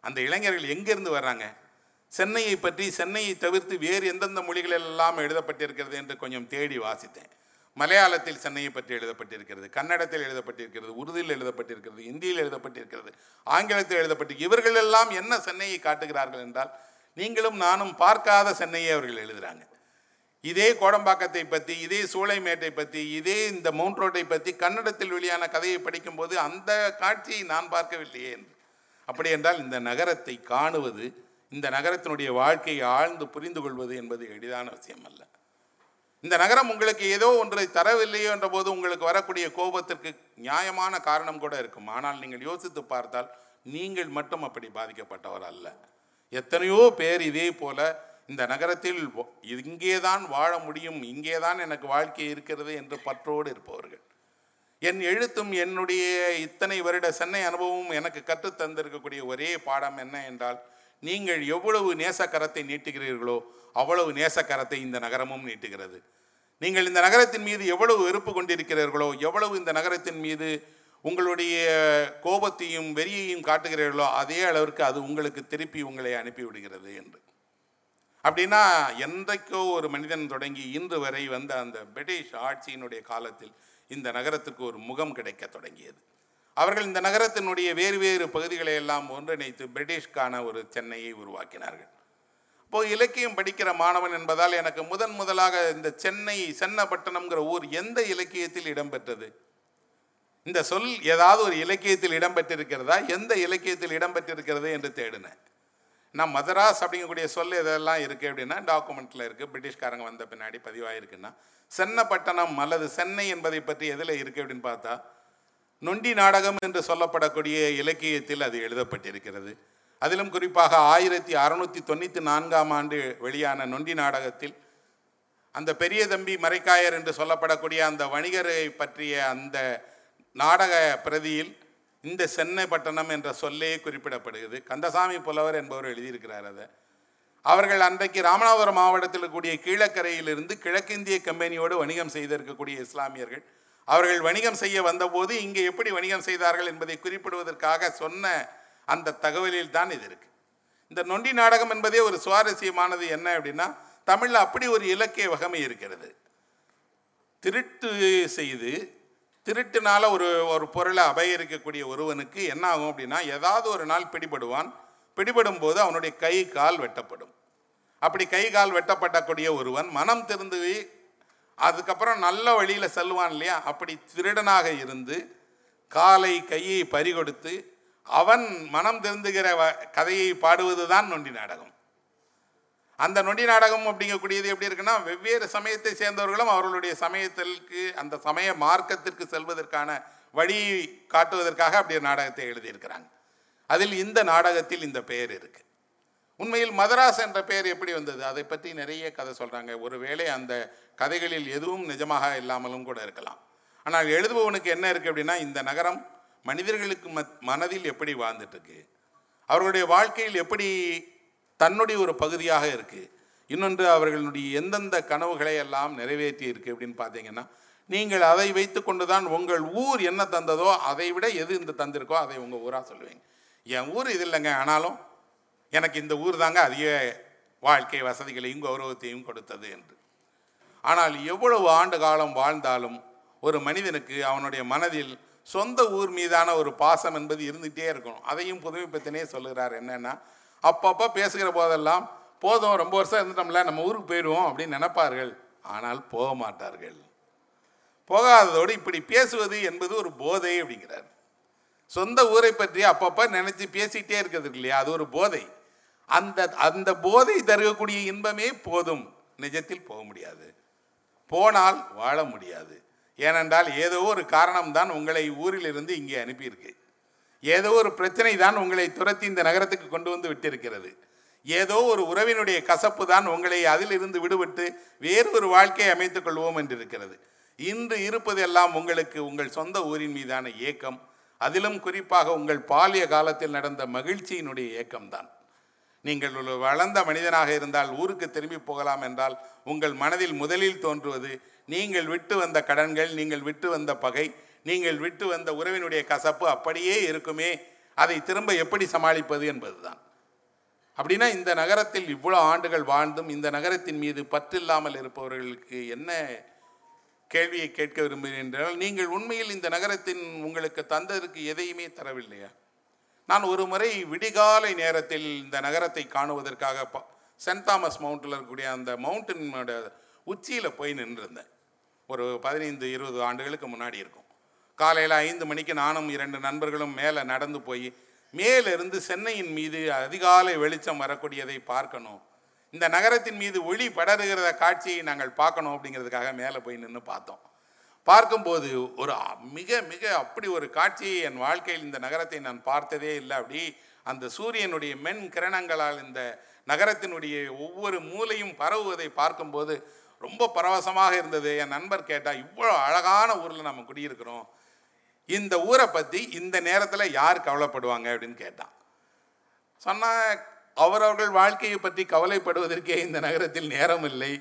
அந்த இளைஞர்கள் எங்கிருந்து வர்றாங்க? சென்னையை பற்றி சென்னையை தவிர்த்து வேறு எந்தெந்த மொழிகளில் எல்லாம் எழுதப்பட்டிருக்கிறது என்று கொஞ்சம் தேடி வாசித்தேன். மலையாளத்தில் சென்னையை பற்றி எழுதப்பட்டிருக்கிறது கன்னடத்தில் எழுதப்பட்டிருக்கிறது உருதில் எழுதப்பட்டிருக்கிறது இந்தியில் எழுதப்பட்டிருக்கிறது ஆங்கிலத்தில் எழுதப்பட்டு இவர்கள் எல்லாம் என்ன சென்னையை காட்டுகிறார்கள் என்றால் நீங்களும் நானும் பார்க்காத சென்னையை அவர்கள் எழுதுகிறாங்க இதே கோடம்பாக்கத்தை பற்றி இதே சூளைமேட்டை பற்றி இதே இந்த மவுண்ட் ரோட்டை பற்றி கன்னடத்தில் வெளியான கதையை படிக்கும்போது அந்த காட்சியை நான் பார்க்கவில்லையே என்று. அப்படி என்றால் இந்த நகரத்தை காணுவது இந்த நகரத்தினுடைய வாழ்க்கையை ஆழ்ந்து புரிந்து கொள்வது என்பது எளிதான விஷயம் அல்ல. இந்த நகரம் உங்களுக்கு ஏதோ ஒன்றை தரவில்லையோ என்ற போது உங்களுக்கு வரக்கூடிய கோபத்திற்கு நியாயமான காரணம் கூட இருக்கும். ஆனால் நீங்கள் யோசித்து பார்த்தால் நீங்கள் மட்டும் அப்படி பாதிக்கப்பட்டவர் அல்ல. எத்தனையோ பேர் இதே போல இந்த நகரத்தில் இங்கேதான் வாழ முடியும் இங்கேதான் எனக்கு வாழ்க்கை இருக்கிறது என்று பற்றோடு இருப்பவர்கள். என் எழுத்தும் என்னுடைய இத்தனை வருட சென்னை அனுபவமும் எனக்கு கற்றுத் தந்திருக்கக்கூடிய ஒரே பாடம் என்ன என்றால் நீங்கள் எவ்வளவு நேசக்கரத்தை நீட்டுகிறீர்களோ அவ்வளவு நேசக்கரத்தை இந்த நகரமும் நீட்டுகிறது. நீங்கள் இந்த நகரத்தின் மீது எவ்வளவு வெறுப்பு கொண்டிருக்கிறீர்களோ எவ்வளவு இந்த நகரத்தின் மீது உங்களுடைய கோபத்தையும் வெறியையும் காட்டுகிறீர்களோ அதே அளவிற்கு அது உங்களுக்கு திருப்பி உங்களை அனுப்பிவிடுகிறது என்று. அப்படின்னா என்றைக்கோ ஒரு மனிதன் தொடங்கி இன்று வரை வந்த அந்த பிரிட்டிஷ் ஆட்சியினுடைய காலத்தில் இந்த நகரத்துக்கு ஒரு முகம் கிடைக்க தொடங்கியது. அவர்கள் இந்த நகரத்தினுடைய வேறு வேறு பகுதிகளை எல்லாம் ஒன்றிணைத்து பிரிட்டிஷ்கான ஒரு சென்னையை உருவாக்கினார்கள். இப்போ இலக்கியம் படிக்கிற மாணவன் என்பதால் எனக்கு முதன் முதலாக இந்த சென்னை சென்னப்பட்டணம்ங்கிற ஊர் எந்த இலக்கியத்தில் இடம்பெற்றது? இந்த சொல் ஏதாவது ஒரு இலக்கியத்தில் இடம்பெற்றிருக்கிறதா? எந்த இலக்கியத்தில் இடம்பெற்றிருக்கிறது என்று தேடினேன். நான் மதராஸ் அப்படிங்கக்கூடிய சொல் இதெல்லாம் இருக்குது அப்படின்னா டாக்குமெண்ட்டில் இருக்குது பிரிட்டிஷ்காரங்க வந்த பின்னாடி பதிவாயிருக்குன்னா சென்னப்பட்டணம் அல்லது சென்னை என்பதை பற்றி எதில் இருக்குது அப்படின்னு பார்த்தா நொண்டி நாடகம் என்று சொல்லப்படக்கூடிய இலக்கியத்தில் அது எழுதப்பட்டிருக்கிறது. அதிலும் குறிப்பாக ஆயிரத்தி அறுநூற்றி தொண்ணூற்றி நான்காம் ஆண்டு வெளியான நொண்டி நாடகத்தில் அந்த பெரிய தம்பி மரைக்காயர் என்று சொல்லப்படக்கூடிய அந்த வணிகரை பற்றிய அந்த நாடக பிரதியில் இந்த சென்னை பட்டணம் என்ற சொல்லே குறிப்பிடப்படுகிறது. கந்தசாமி புலவர் என்பவர் எழுதியிருக்கிறார் அதை. அவர்கள் அன்றைக்கு ராமநாதபுரம் மாவட்டத்தில் இருக்கக்கூடிய கீழக்கரையிலிருந்து கிழக்கிந்திய கம்பெனியோடு வணிகம் செய்திருக்கக்கூடிய இஸ்லாமியர்கள். அவர்கள் வணிகம் செய்ய வந்தபோது இங்கே எப்படி வணிகம் செய்தார்கள் என்பதை குறிப்பிடுவதற்காக சொன்ன அந்த தகவலில் தான் இது இருக்கு. இந்த நொண்டி நாடகம் என்பதே ஒரு சுவாரஸ்யமானது என்ன அப்படின்னா தமிழில் அப்படி ஒரு இலக்கிய வகமை இருக்கிறது. திருட்டு செய்து திருட்டுனால ஒரு ஒரு பொருளை அபகரிக்கக்கூடிய ஒருவனுக்கு என்ன ஆகும் அப்படின்னா ஏதாவது ஒரு நாள் பிடிபடுவான். பிடிபடும் போது அவனுடைய கை கால் வெட்டப்படும். அப்படி கை கால் வெட்டப்படக்கூடிய ஒருவன் மனம் திருந்து அதுக்கப்புறம் நல்ல வழியில் செல்வான் இல்லையா? அப்படி திருடனாக இருந்து காலை கையை பறிகொடுத்து அவன் மனம் திருந்துகிற வ- கதையை பாடுவது தான் நொண்டி நாடகம். அந்த நொண்டி நாடகம் அப்படிங்கக்கூடியது எப்படி இருக்குன்னா வெவ்வேறு சமயத்தை சேர்ந்தவர்களும் அவர்களுடைய சமயத்திற்கு அந்த சமய மார்க்கத்திற்கு செல்வதற்கான வழியை காட்டுவதற்காக அப்படி ஒரு நாடகத்தை எழுதியிருக்கிறாங்க. அதில் இந்த நாடகத்தில் இந்த பெயர் இருக்கு. உண்மையில் மதராஸ் என்ற பெயர் எப்படி வந்தது? அதை பற்றி நிறைய கதை சொல்கிறாங்க ஒருவேளை அந்த கதைகளில் எதுவும் நிஜமாக இல்லாமலும் கூட இருக்கலாம். ஆனால் எழுதுபவனுக்கு என்ன இருக்குது அப்படின்னா இந்த நகரம் மனிதர்களுக்கு மத் மனதில் எப்படி வாழ்ந்துட்டுருக்கு? அவர்களுடைய வாழ்க்கையில் எப்படி தன்னுடைய ஒரு பகுதியாக இருக்குது இன்னொன்று அவர்களுடைய எந்தெந்த கனவுகளை எல்லாம் நிறைவேற்றி இருக்கு அப்படின்னு பார்த்தீங்கன்னா நீங்கள் அதை வைத்துக்கொண்டு தான் உங்கள் ஊர் என்ன தந்ததோ அதை விட எது இந்த தந்திருக்கோ அதை உங்கள் ஊராக சொல்லுவீங்க. என் ஊர் இது இல்லைங்க. ஆனாலும் எனக்கு இந்த ஊர் தாங்க அதிக வாழ்க்கை வசதிகளையும் கௌரவத்தையும் கொடுத்தது என்று. ஆனால் எவ்வளவு ஆண்டு காலம் வாழ்ந்தாலும் ஒரு மனிதனுக்கு அவனுடைய மனதில் சொந்த ஊர் மீதான ஒரு பாசம் என்பது இருந்துகிட்டே இருக்கணும். அதையும் புதுமைப்பத்தினே சொல்லுகிறார் என்னன்னா அப்பப்போ பேசுகிற போதெல்லாம் போதும் ரொம்ப வருஷம் இருந்துட்டோம்ல நம்ம ஊருக்கு போயிடுவோம் அப்படின்னு நினைப்பார்கள். ஆனால் போக மாட்டார்கள். போகாததோடு இப்படி பேசுவது என்பது ஒரு போதை அப்படிங்கிறார். சொந்த ஊரை பற்றி அப்பப்போ நினச்சி பேசிக்கிட்டே இருக்கிறது இல்லையா? அது ஒரு போதை. அந்த அந்த போதை தருகக்கூடிய இன்பமே போதும். நிஜத்தில் போக முடியாது. போனால் வாழ முடியாது. ஏனென்றால் ஏதோ ஒரு காரணம்தான் உங்களை ஊரிலிருந்து இங்கே அனுப்பியிருக்கு. ஏதோ ஒரு பிரச்சனை தான் உங்களை துரத்தி இந்த நகரத்துக்கு கொண்டு வந்து விட்டிருக்கிறது. ஏதோ ஒரு உறவினுடைய கசப்பு தான் உங்களை அதிலிருந்து விடுபட்டு வேறு ஒரு வாழ்க்கையை அமைத்துக் கொள்வோம் என்றிருக்கிறது. இன்று இருப்பதெல்லாம் உங்களுக்கு உங்கள் சொந்த ஊரின் மீதான ஏக்கம். அதிலும் குறிப்பாக உங்கள் பாலிய காலத்தில் நடந்த மகிழ்ச்சியினுடைய ஏக்கம்தான். நீங்கள் ஒரு வளர்ந்த மனிதனாக இருந்தால் ஊருக்கு திரும்பி போகலாம் என்றால் உங்கள் மனதில் முதலில் தோன்றுவது நீங்கள் விட்டு வந்த கடன்கள் நீங்கள் விட்டு வந்த பகை நீங்கள் விட்டு வந்த உறவினுடைய கசப்பு அப்படியே இருக்குமே அதை திரும்ப எப்படி சமாளிப்பது என்பதுதான். அப்படின்னா இந்த நகரத்தில் இவ்வளோ ஆண்டுகள் வாழ்ந்தும் இந்த நகரத்தின் மீது பற்றில்லாமல் இருப்பவர்களுக்கு என்ன கேள்வியை கேட்க விரும்புகிறேன் என்றால் நீங்கள் உண்மையில் இந்த நகரத்தின் உங்களுக்கு தந்ததற்கு எதையுமே தரவில்லையா? நான் ஒரு முறை விடிகாலை நேரத்தில் இந்த நகரத்தை காணுவதற்காக ப- சென்ட் தாமஸ் மவுண்டில் இருக்கக்கூடிய அந்த மவுண்டனோட உச்சியில் போய் நின்றிருந்தேன். ஒரு பதினைந்து இருபது ஆண்டுகளுக்கு முன்னாடி இருக்கும். காலையில் ஐந்து மணிக்கு நானும் இரண்டு நண்பர்களும் மேலே நடந்து போய் மேலிருந்து சென்னையின் மீது அதிகாலை வெளிச்சம் வரக்கூடியதை பார்க்கணும். இந்த நகரத்தின் மீது ஒளி படருகிற காட்சியை நாங்கள் பார்க்கணும் அப்படிங்கிறதுக்காக மேலே போய் நின்று பார்த்தோம். பார்க்கும்போது ஒரு அ- மிக மிக அப்படி ஒரு காட்சியை என் வாழ்க்கையில் இந்த நகரத்தை நான் பார்த்ததே இல்லை. அப்படி அந்த சூரியனுடைய மென் கிரணங்களால் இந்த நகரத்தினுடைய ஒவ்வொரு மூலையும் பரவுவதை பார்க்கும்போது ரொம்ப பரவசமாக இருந்தது. என் நண்பர் கேட்டால் இவ்வளோ அழகான ஊரில் நம்ம குடியிருக்கிறோம். இந்த ஊரை பற்றி இந்த நேரத்தில் யார் கவலைப்படுவாங்க அப்படின்னு கேட்டான் சொன்னால் அவரவர்கள் வாழ்க்கையை பற்றி கவலைப்படுவதற்கே இந்த நகரத்தில் நேரம் இல்லை.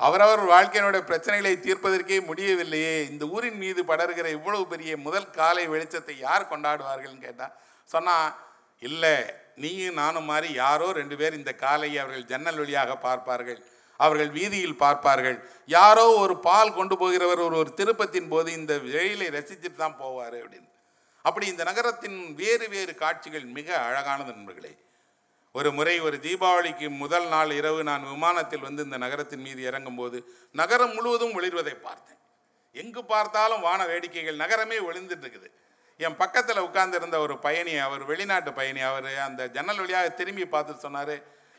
அவரவர் வாழ்க்கையினுடைய பிரச்சனைகளை தீர்ப்பதற்கே முடியவில்லையே. இந்த ஊரின் மீது படர்கிற இவ்வளவு பெரிய முதல் காலை வெளிச்சத்தை யார் கொண்டாடுவார்கள்னு கேட்டால் சொன்னா இல்லை நீயும் நானும் மாதிரி யாரோ ரெண்டு பேர் இந்த காலையை அவர்கள் ஜன்னல் வழியாக பார்ப்பார்கள். அவர்கள் வீதியில் பார்ப்பார்கள். யாரோ ஒரு பால் கொண்டு போகிறவர் ஒரு ஒரு திருப்பத்தின் போது இந்த வெயிலை ரசிச்சுட்டு தான் போவார் அப்படின்னு. அப்படி இந்த நகரத்தின் வேறு வேறு காட்சிகள் மிக அழகானது நண்பர்களே. ஒரு முறை ஒரு தீபாவளிக்கு முதல் நாள் இரவு நான் விமானத்தில் வந்து இந்த நகரத்தின் மீது இறங்கும்போது நகரம் முழுவதும் ஒளிர்வதை பார்த்தேன். எங்கு பார்த்தாலும் வான வேடிக்கைகள் நகரமே ஒளிந்துட்டு இருக்குது. என் பக்கத்தில் உட்கார்ந்திருந்த ஒரு பயணி அவர் வெளிநாட்டு பயணி அவர் அந்த ஜன்னல் வழியாக திரும்பி பார்த்துட்டு சொன்னார்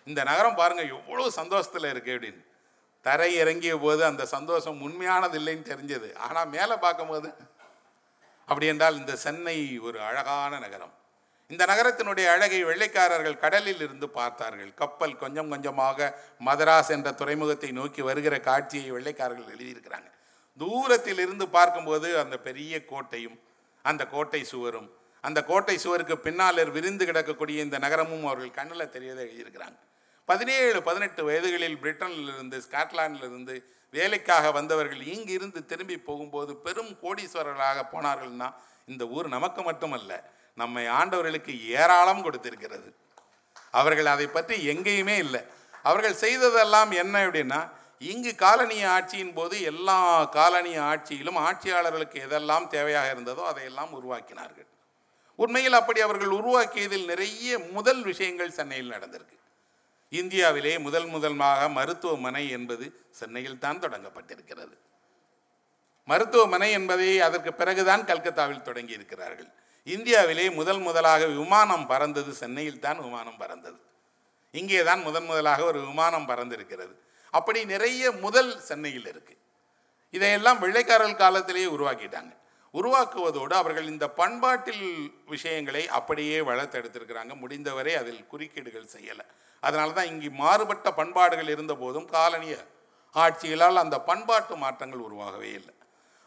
இந்த நகரம் பாருங்கள் எவ்வளோ சந்தோஷத்தில் இருக்குது அப்படின்னு. தரை இறங்கிய போது அந்த சந்தோஷம் உண்மையானது இல்லைன்னு தெரிஞ்சது. ஆனால் மேலே பார்க்கும்போது அப்படி என்றால் இந்த சென்னை ஒரு அழகான நகரம். இந்த நகரத்தினுடைய அழகை வெள்ளைக்காரர்கள் கடலில் இருந்து பார்த்தார்கள். கப்பல் கொஞ்சம் கொஞ்சமாக மதராஸ் என்ற துறைமுகத்தை நோக்கி வருகிற காட்சியை வெள்ளைக்காரர்கள் எழுதியிருக்கிறாங்க. தூரத்தில் இருந்து பார்க்கும்போது அந்த பெரிய கோட்டையும் அந்த கோட்டை சுவரும் அந்த கோட்டை சுவருக்கு பின்னால் விரிந்து கிடக்கக்கூடிய இந்த நகரமும் அவர்கள் கண்ணில் தெரியதை எழுதியிருக்கிறாங்க. பதினேழு பதினெட்டு வயதுகளில் பிரிட்டனிலிருந்து ஸ்காட்லாண்டிலிருந்து வேலைக்காக வந்தவர்கள் இங்கிருந்து திரும்பி போகும்போது பெரும் கோடீஸ்வரர்களாக போனார்கள்னா இந்த ஊர் நமக்கு மட்டுமல்ல நம்மை ஆண்டவர்களுக்கு ஏராளம் கொடுத்திருக்கிறது. அவர்கள் அதை பற்றி எங்கேயுமே இல்லை. அவர்கள் செய்ததெல்லாம் என்ன அப்படின்னா இங்கு காலனிய ஆட்சியின் போது எல்லா காலனிய ஆட்சியிலும் ஆட்சியாளர்களுக்கு எதெல்லாம் தேவையாக இருந்ததோ அதையெல்லாம் உருவாக்கினார்கள். உண்மையில் அப்படி அவர்கள் உருவாக்கியதில் நிறைய முதல் விஷயங்கள் சென்னையில் நடந்திருக்கு. இந்தியாவிலே முதல் முதலாக மருத்துவமனை என்பது சென்னையில் தான் தொடங்கப்பட்டிருக்கிறது. மருத்துவமனை என்பதை அதற்கு பிறகுதான் கல்கத்தாவில் தொடங்கி இருக்கிறார்கள் இந்தியாவிலே முதல் முதலாக விமானம் பறந்தது சென்னையில் தான் விமானம் பறந்தது. இங்கே தான் முதன் முதலாக ஒரு விமானம் பறந்திருக்கிறது. அப்படி நிறைய முதல் சென்னையில் இருக்கு. இதையெல்லாம் வெள்ளைக்காரர்கள் காலத்திலேயே உருவாக்கிட்டாங்க. உருவாக்குவதோடு அவர்கள் இந்த பண்பாட்டில் விஷயங்களை அப்படியே வளர்த்தெடுத்திருக்கிறாங்க. முடிந்தவரை அதில் குறுக்கீடுகள் செய்யலை. அதனால தான் இங்கு மாறுபட்ட பண்பாடுகள் இருந்த போதும் காலனிய ஆட்சிகளால் அந்த பண்பாட்டு மாற்றங்கள் உருவாகவே இல்லை.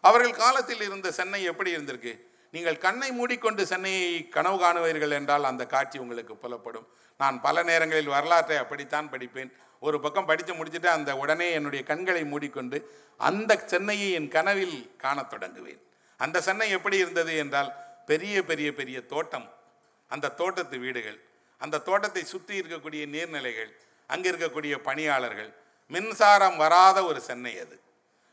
அவர்கள் காலத்தில் இருந்த சென்னை எப்படி இருந்திருக்கு? நீங்கள் கண்ணை மூடிக்கொண்டு சென்னையை கனவு காணுவீர்கள் என்றால் அந்த காட்சி உங்களுக்கு புலப்படும். நான் பல நேரங்களில் வரலாற்றை அப்படித்தான் படிப்பேன். ஒரு பக்கம் படித்து முடிச்சுட்டு அந்த உடனே என்னுடைய கண்களை மூடிக்கொண்டு அந்த சென்னையை என் கனவில் காணத் தொடங்குவேன். அந்த சென்னை எப்படி இருந்தது என்றால் பெரிய பெரிய பெரிய தோட்டம். அந்த தோட்டத்து வீடுகள். அந்த தோட்டத்தை சுற்றி இருக்கக்கூடிய நீர்நிலைகள் அங்கே இருக்கக்கூடிய பணியாளர்கள் மின்சாரம் வராத ஒரு சென்னை அது.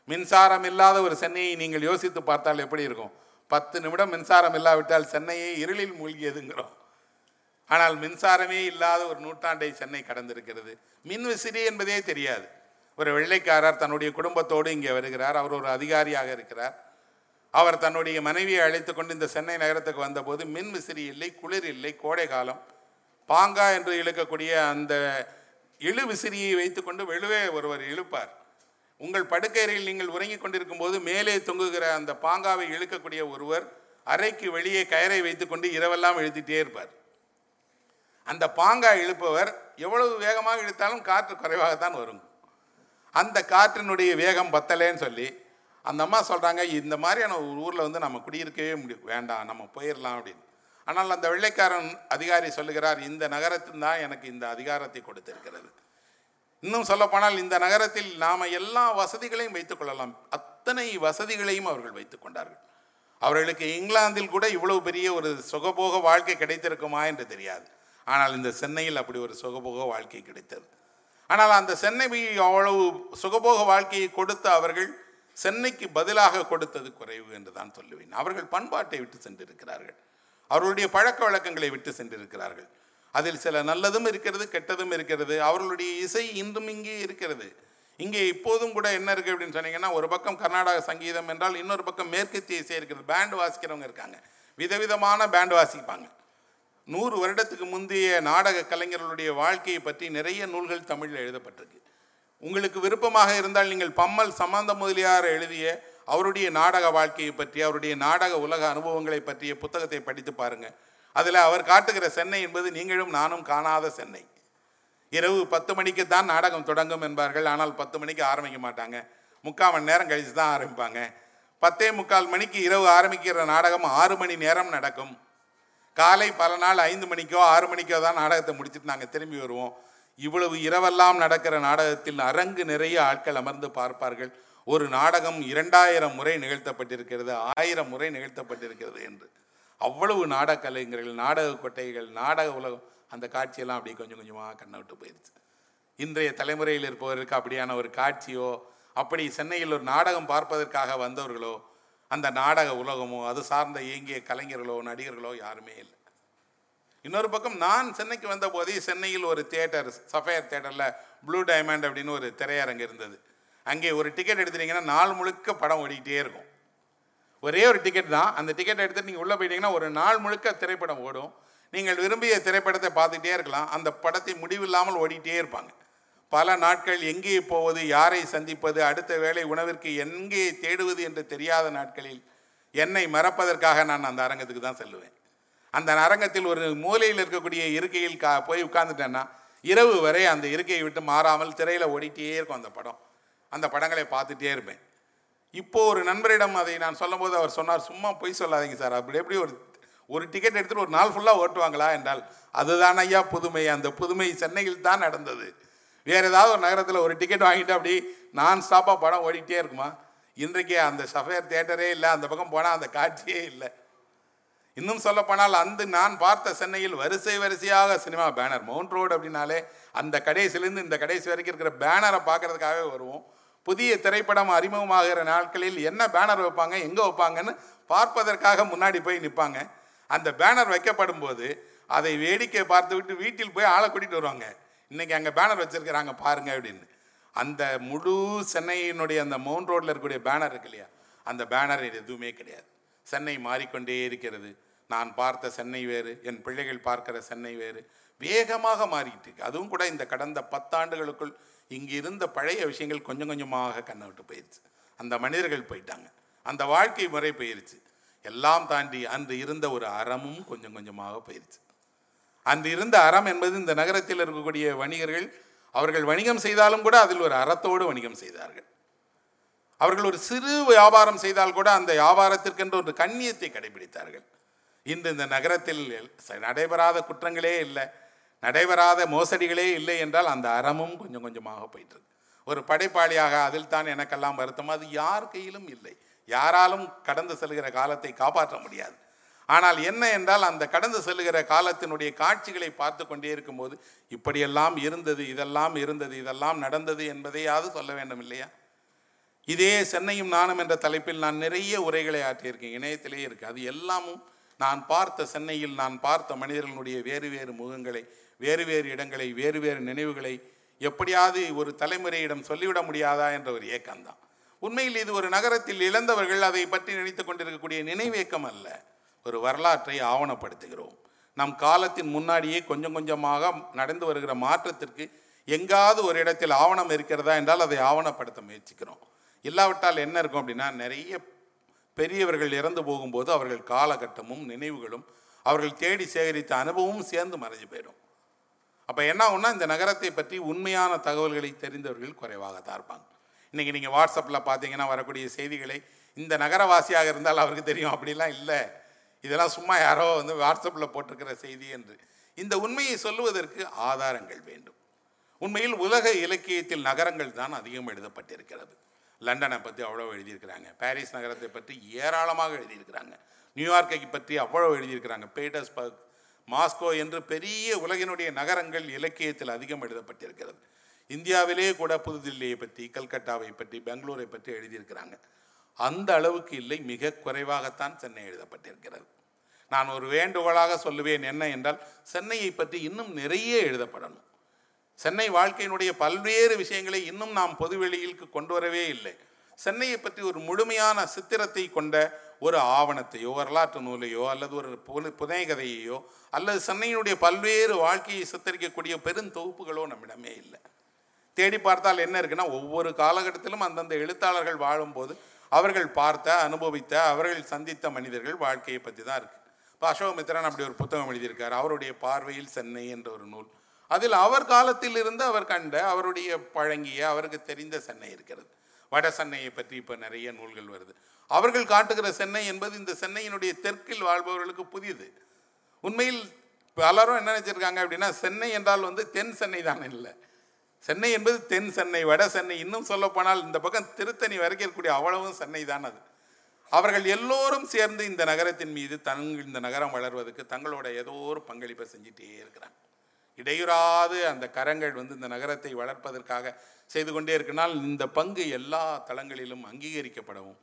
மின்சாரம் இல்லாத ஒரு சென்னையை நீங்கள் யோசித்து பார்த்தால் எப்படி இருக்கும்? பத்து நிமிடம் மின்சாரம் இல்லாவிட்டால் சென்னையே இருளில் மூழ்கியதுங்கிறோம். ஆனால் மின்சாரமே இல்லாத ஒரு நூற்றாண்டை சென்னை கடந்திருக்கிறது. மின் விசிறி என்பதே தெரியாது. ஒரு வெள்ளைக்காரர் தன்னுடைய குடும்பத்தோடு இங்கே வருகிறார். அவர் ஒரு அதிகாரியாக இருக்கிறார். அவர் தன்னுடைய மனைவியை அழைத்து கொண்டு இந்த சென்னை நகரத்துக்கு வந்தபோது மின் விசிறி இல்லை குளிர் இல்லை கோடை காலம் பாங்கா என்று இழுக்கக்கூடிய அந்த இழு விசிறியை வைத்துக்கொண்டு வெளுவே ஒருவர் இழுப்பார். உங்கள் படுக்கையறையில் நீங்கள் உறங்கிக் கொண்டிருக்கும் போது மேலே தொங்குகிற அந்த பாங்காவை இழுக்கக்கூடிய ஒருவர் அறைக்கு வெளியே கயரை வைத்துக்கொண்டு இரவெல்லாம் இழுத்துட்டே இருப்பார். அந்த பாங்காய் இழுப்பவர் எவ்வளவு வேகமாக இழுத்தாலும் காற்று குறைவாகத்தான் வரும். அந்த காற்றினுடைய வேகம் பத்தலேன்னு சொல்லி அந்த அம்மா சொல்கிறாங்க இந்த மாதிரியான ஒரு ஊரில் வந்து நம்ம குடியிருக்கவே முடியும் வேண்டாம் நம்ம போயிடலாம் அப்படின்னு. ஆனால் அந்த வெள்ளைக்காரன் அதிகாரி சொல்லுகிறார் இந்த நகரத்தின் தான் எனக்கு இந்த அதிகாரத்தை கொடுத்திருக்கிறது. இன்னும் சொல்லப்போனால் இந்த நகரத்தில் நாம் எல்லா வசதிகளையும் வைத்துக் கொள்ளலாம். அத்தனை வசதிகளையும் அவர்கள் வைத்துக் கொண்டார்கள். அவர்களுக்கு இங்கிலாந்தில் கூட இவ்வளவு பெரிய ஒரு சுகபோக வாழ்க்கை கிடைத்திருக்குமா என்று தெரியாது. ஆனால் இந்த சென்னையில் அப்படி ஒரு சுகபோக வாழ்க்கை கிடைத்தது. ஆனால் அந்த சென்னை அவ்வளவு சுகபோக வாழ்க்கையை கொடுத்த அவர்கள் சென்னைக்கு பதிலாக கொடுத்தது குறைவு என்று தான் சொல்லுவேன். அவர்கள் பண்பாட்டை விட்டு சென்றிருக்கிறார்கள். அவர்களுடைய பழக்க வழக்கங்களை விட்டு சென்றிருக்கிறார்கள். அதில் சில நல்லதும் இருக்கிறது கெட்டதும் இருக்கிறது. அவர்களுடைய இசை இன்றும் இங்கே இருக்கிறது. இங்கே இப்போதும் கூட என்ன இருக்குது அப்படின்னு சொன்னீங்கன்னா ஒரு பக்கம் கர்நாடக சங்கீதம் என்றால் இன்னொரு பக்கம் மேற்கத்திய இசை இருக்கிறது. பேண்ட் வாசிக்கிறவங்க இருக்காங்க. விதவிதமான பேண்ட் வாசிப்பாங்க. நூறு வருடத்துக்கு முந்தைய நாடக கலைஞர்களுடைய வாழ்க்கையை பற்றி நிறைய நூல்கள் தமிழில் எழுதப்பட்டிருக்கு. உங்களுக்கு விருப்பமாக இருந்தால் நீங்கள் பம்மல் சம்பந்த முதலியார் எழுதிய அவருடைய நாடக வாழ்க்கையை பற்றி அவருடைய நாடக உலக அனுபவங்களை பற்றிய புத்தகத்தை படித்து பாருங்க. அதில் அவர் காட்டுகிற சென்னை என்பது நீங்களும் நானும் காணாத சென்னை. இரவு பத்து மணிக்கு தான் நாடகம் தொடங்கும் என்பார்கள். ஆனால் பத்து மணிக்கு ஆரம்பிக்க மாட்டாங்க. முக்கால் மணி நேரம் கழித்து தான் ஆரம்பிப்பாங்க. பத்தே முக்கால் மணிக்கு இரவு ஆரம்பிக்கிற நாடகம் ஆறு மணி நேரம் நடக்கும். காலை பல நாள் ஐந்து மணிக்கோ ஆறு மணிக்கோ தான் நாடகத்தை முடிச்சுட்டு நாங்கள் திரும்பி வருவோம். இவ்வளவு இரவெல்லாம் நடக்கிற நாடகத்தில் அரங்கு நிறைய ஆட்கள் அமர்ந்து பார்ப்பார்கள். ஒரு நாடகம் இரண்டாயிரம் முறை நிகழ்த்தப்பட்டிருக்கிறது ஆயிரம் முறை நிகழ்த்தப்பட்டிருக்கிறது என்று. அவ்வளவு நாடக கலைஞர்கள் நாடக கொட்டைகள் நாடக உலகம் அந்த காட்சியெல்லாம் அப்படி கொஞ்சம் கொஞ்சமாக கண்ணை விட்டு போயிடுச்சு இன்றைய தலைமுறையில் இருப்பவருக்கு அப்படியான ஒரு காட்சியோ அப்படி சென்னையில் ஒரு நாடகம் பார்ப்பதற்காக வந்தவர்களோ அந்த நாடக உலகமோ அது சார்ந்த இயங்கிய கலைஞர்களோ நடிகர்களோ யாருமே இல்லை. இன்னொரு பக்கம் நான் சென்னைக்கு வந்த போதே சென்னையில் ஒரு தியேட்டர் சஃபயர் தியேட்டரில் ப்ளூ டைமண்ட் அப்படின்னு ஒரு திரையரங்கு இருந்தது. அங்கே ஒரு டிக்கெட் எடுத்துட்டீங்கன்னா நாள் முழுக்க படம் ஓடிக்கிட்டே இருக்கும். ஒரே ஒரு டிக்கெட் தான். அந்த டிக்கெட் எடுத்துட்டு நீங்கள் உள்ளே போயிட்டீங்கன்னா ஒரு நாள் முழுக்க திரைப்படம் ஓடும். நீங்கள் விரும்பிய திரைப்படத்தை பார்த்துக்கிட்டே இருக்கலாம். அந்த படத்தை முடிவில்லாமல் ஓடிக்கிட்டே இருப்பாங்க. பல நாட்கள் எங்கே போவது யாரை சந்திப்பது அடுத்த வேளை உணவிற்கு எங்கே தேடுவது என்று தெரியாத நாட்களில் என்னை மறப்பதற்காக நான் அந்த அரங்கத்துக்கு தான் செல்லுவேன். அந்த அரங்கத்தில் ஒரு மூலையில் இருக்கக்கூடிய இருக்கையில் கா போய் உட்கார்ந்துட்டேன்னா இரவு வரை அந்த இருக்கையை விட்டு மாறாமல் திரையில் ஓடிட்டே இருக்கும் அந்த படம். அந்த படங்களை பார்த்துட்டே இருப்பேன். இப்போ ஒரு நண்பரிடம் அதை நான் சொல்லும்போது அவர் சொன்னார் சும்மா பொய் சொல்லாதீங்க சார். அப்படி எப்படி ஒரு ஒரு டிக்கெட் எடுத்துகிட்டு ஒரு நாள் ஃபுல்லாக ஓட்டுவாங்களா? என்றால் அதுதான் ஐயா புதுமை. அந்த புதுமை சென்னையில் தான் நடந்தது. வேறு ஏதாவது ஒரு நகரத்தில் ஒரு டிக்கெட் வாங்கிட்டு அப்படி நான் ஸ்டாப்பாக படம் ஓடிக்கிட்டே இருக்குமா? இன்றைக்கு அந்த சஃபேர் தேட்டரே இல்லை. அந்த பக்கம் போனால் அந்த காட்சியே இல்லை. இன்னும் சொல்லப்போனால் அந்த நான் பார்த்த சென்னையில் வரிசை வரிசையாக சினிமா பேனர் மவுண்ட் ரோடு அப்படின்னாலே அந்த கடைசிலேருந்து இந்த கடைசி வரைக்கும் இருக்கிற பேனரை பார்க்கறதுக்காகவே வருவோம். புதிய திரைப்படம் அறிமுகமாகிற நாட்களில் என்ன பேனர் வைப்பாங்க எங்கே வைப்பாங்கன்னு பார்ப்பதற்காக முன்னாடி போய் நிற்பாங்க அந்த பேனர் வைக்கப்படும் போது அதை வேடிக்கை பார்த்து விட்டு வீட்டில் போய் ஆளை கூட்டிகிட்டு வருவாங்க. இன்றைக்கி அங்கே பேனர் வச்சுருக்கிறாங்க பாருங்க அப்படின்னு. அந்த முழு சென்னையினுடைய அந்த மவுண்ட் ரோட்டில் இருக்கக்கூடிய பேனர் இருக்கு இல்லையா? அந்த பேனர் எதுவுமே கிடையாது. சென்னை மாறிக்கொண்டே இருக்கிறது. நான் பார்த்த சென்னை வேறு என் பிள்ளைகள் பார்க்கிற சென்னை வேறு. வேகமாக மாறிட்டு இருக்கு. அதுவும் கூட இந்த கடந்த பத்தாண்டுகளுக்குள் இங்கே இருந்த பழைய விஷயங்கள் கொஞ்சம் கொஞ்சமாக கண்ணை விட்டு போயிடுச்சு அந்த மனிதர்கள் போயிட்டாங்க. அந்த வாழ்க்கை முறை போயிருச்சு. எல்லாம் தாண்டி அன்று இருந்த ஒரு அறமும் கொஞ்சம் கொஞ்சமாக போயிருச்சு. அன்று இருந்த அறம் என்பது இந்த நகரத்தில் இருக்கக்கூடிய வணிகர்கள் அவர்கள் வணிகம் செய்தாலும் கூட அதில் ஒரு அறத்தோடு வணிகம் செய்தார்கள். அவர்கள் ஒரு சிறு வியாபாரம் செய்தால் கூட அந்த வியாபாரத்திற்கென்று ஒரு கண்ணியத்தை கடைபிடித்தார்கள். இன்று இந்த நகரத்தில் நடைபெறாத குற்றங்களே இல்லை. நடைபெறாத மோசடிகளே இல்லை என்றால் அந்த அறமும் கொஞ்சம் கொஞ்சமாக போயிட்டுருக்கு. ஒரு படைப்பாளியாக அதில் தான் எனக்கெல்லாம் வருத்தம். அது யார் கையிலும் இல்லை. யாராலும் கடந்து செல்கிற காலத்தை காப்பாற்ற முடியாது. ஆனால் என்ன என்றால் அந்த கடந்து செல்கிற காலத்தினுடைய காட்சிகளை பார்த்து கொண்டே இருக்கும்போது இப்படியெல்லாம் இருந்தது இதெல்லாம் இருந்தது இதெல்லாம் நடந்தது என்பதையாவது சொல்ல வேண்டும் இல்லையா? இதே சென்னையும் நானும் என்ற தலைப்பில் நான் நிறைய உரைகளை ஆற்றியிருக்கேன். இணையத்திலே இருக்குது அது எல்லாமும் நான் பார்த்த சென்னையில் நான் பார்த்த மனிதர்களுடைய வேறு வேறு முகங்களை வேறு வேறு இடங்களை வேறு வேறு நினைவுகளை எப்படியாவது ஒரு தலைமுறையிடம் சொல்லிவிட முடியாதா என்ற ஒரு ஏக்கம்தான். உண்மையில் இது ஒரு நகரத்தில் இழந்தவர்கள் அதை பற்றி நினைத்து கொண்டிருக்கக்கூடிய நினைவேக்கம் அல்ல. ஒரு வரலாற்றை ஆவணப்படுத்துகிறோம். நம் காலத்தின் முன்னாடியே கொஞ்சம் கொஞ்சமாக நடந்து வருகிற மாற்றத்திற்கு எங்காவது ஒரு இடத்தில் ஆவணம் இருக்கிறதா என்றால் அதை ஆவணப்படுத்த முயற்சிக்கிறோம். இல்லாவிட்டால் என்ன இருக்கும் அப்படின்னா நிறைய பெரியவர்கள் இறந்து போகும்போது அவர்கள் காலகட்டமும் நினைவுகளும் அவர்கள் தேடி சேகரித்த அனுபவமும் சேர்ந்து மறைஞ்சு போயிடும். அப்போ என்ன ஆகும்னா இந்த நகரத்தை பற்றி உண்மையான தகவல்களை தெரிந்தவர்கள் குறைவாக தான் இருப்பாங்க. இன்றைக்கி நீங்கள் வாட்ஸ்அப்பில் பார்த்தீங்கன்னா வரக்கூடிய செய்திகளை இந்த நகரவாசியாக இருந்தால் அவருக்கு தெரியும் அப்படிலாம் இல்லை. இதெல்லாம் சும்மா யாரோ வந்து வாட்ஸ்அப்பில் போட்டிருக்கிற செய்தி என்று. இந்த உண்மையை சொல்லுவதற்கு ஆதாரங்கள் வேண்டும். உண்மையில் உலக இலக்கியத்தில் நகரங்கள் தான் அதிகம் எழுதப்பட்டிருக்கிறது. லண்டனை பற்றி அவ்வளோ எழுதியிருக்கிறாங்க. பாரிஸ் நகரத்தை பற்றி ஏராளமாக எழுதியிருக்கிறாங்க. நியூயார்க்கை பற்றி அவ்வளோ எழுதியிருக்கிறாங்க. பீட்டர்ஸ்பர்க் மாஸ்கோ என்று பெரிய உலகினுடைய நகரங்கள் இலக்கியத்தில் அதிகம் எழுதப்பட்டிருக்கிறது. இந்தியாவிலே கூட புதுதில்லியை பற்றி கல்கட்டாவை பற்றி பெங்களூரை பற்றி எழுதியிருக்கிறாங்க. அந்த அளவுக்கு இல்லை மிக குறைவாகத்தான் சென்னை எழுதப்பட்டிருக்கிறது. நான் ஒரு வேண்டுகோளாக சொல்லுவேன் என்ன என்றால் சென்னையை பற்றி இன்னும் நிறைய எழுதப்படணும். சென்னை வாழ்க்கையினுடைய பல்வேறு விஷயங்களை இன்னும் நாம் பொதுவெளியிற்கு கொண்டு வரவே இல்லை. சென்னையை பற்றி ஒரு முழுமையான சித்திரத்தை கொண்ட ஒரு ஆவணத்தையோ வரலாற்று நூலையோ அல்லது ஒரு புல புனைகதையையோ அல்லது சென்னையினுடைய பல்வேறு வாழ்க்கையை சித்தரிக்கக்கூடிய பெருந்தொகுப்புகளோ நம்மிடமே இல்லை. தேடி பார்த்தால் என்ன இருக்குன்னா ஒவ்வொரு காலகட்டத்திலும் அந்தந்த எழுத்தாளர்கள் வாழும்போது அவர்கள் பார்த்த அனுபவித்த அவர்கள் சந்தித்த மனிதர்கள் வாழ்க்கையை பற்றி தான் இருக்குது இப்போ அசோகமித்ரன் அப்படி ஒரு புத்தகம் எழுதியிருக்கார் அவருடைய பார்வையில் சென்னை என்ற ஒரு நூல். அதில் அவர் காலத்தில் இருந்து அவர் கண்ட அவருடைய பழங்கிய அவருக்கு தெரிந்த சென்னை இருக்கிறது. வட சென்னையை பற்றி இப்போ நிறைய நூல்கள் வருது. அவர்கள் காட்டுகிற சென்னை என்பது இந்த சென்னையினுடைய தெற்கில் வாழ்பவர்களுக்கு புதியது உண்மையில் பலரும் என்ன நினச்சிருக்காங்க அப்படின்னா சென்னை என்றால் வந்து தென் சென்னை தான் இல்லை. சென்னை என்பது தென் சென்னை வட சென்னை இன்னும் சொல்லப்போனால் இந்த பக்கம் திருத்தணி வரைக்கும் இருக்கக்கூடிய அவ்வளவும் சென்னை தான் அது. அவர்கள் எல்லோரும் சேர்ந்து இந்த நகரத்தின் மீது தங் இந்த நகரம் வளர்வதற்கு தங்களோட ஏதோ ஒரு பங்களிப்பை செஞ்சிட்டே இருக்கிறாங்க. இடையுறாது அந்த கரங்கள் வந்து இந்த நகரத்தை வளர்ப்பதற்காக செய்து கொண்டே இருக்கனால் இந்த பங்கு எல்லா தளங்களிலும் அங்கீகரிக்கப்படவும்.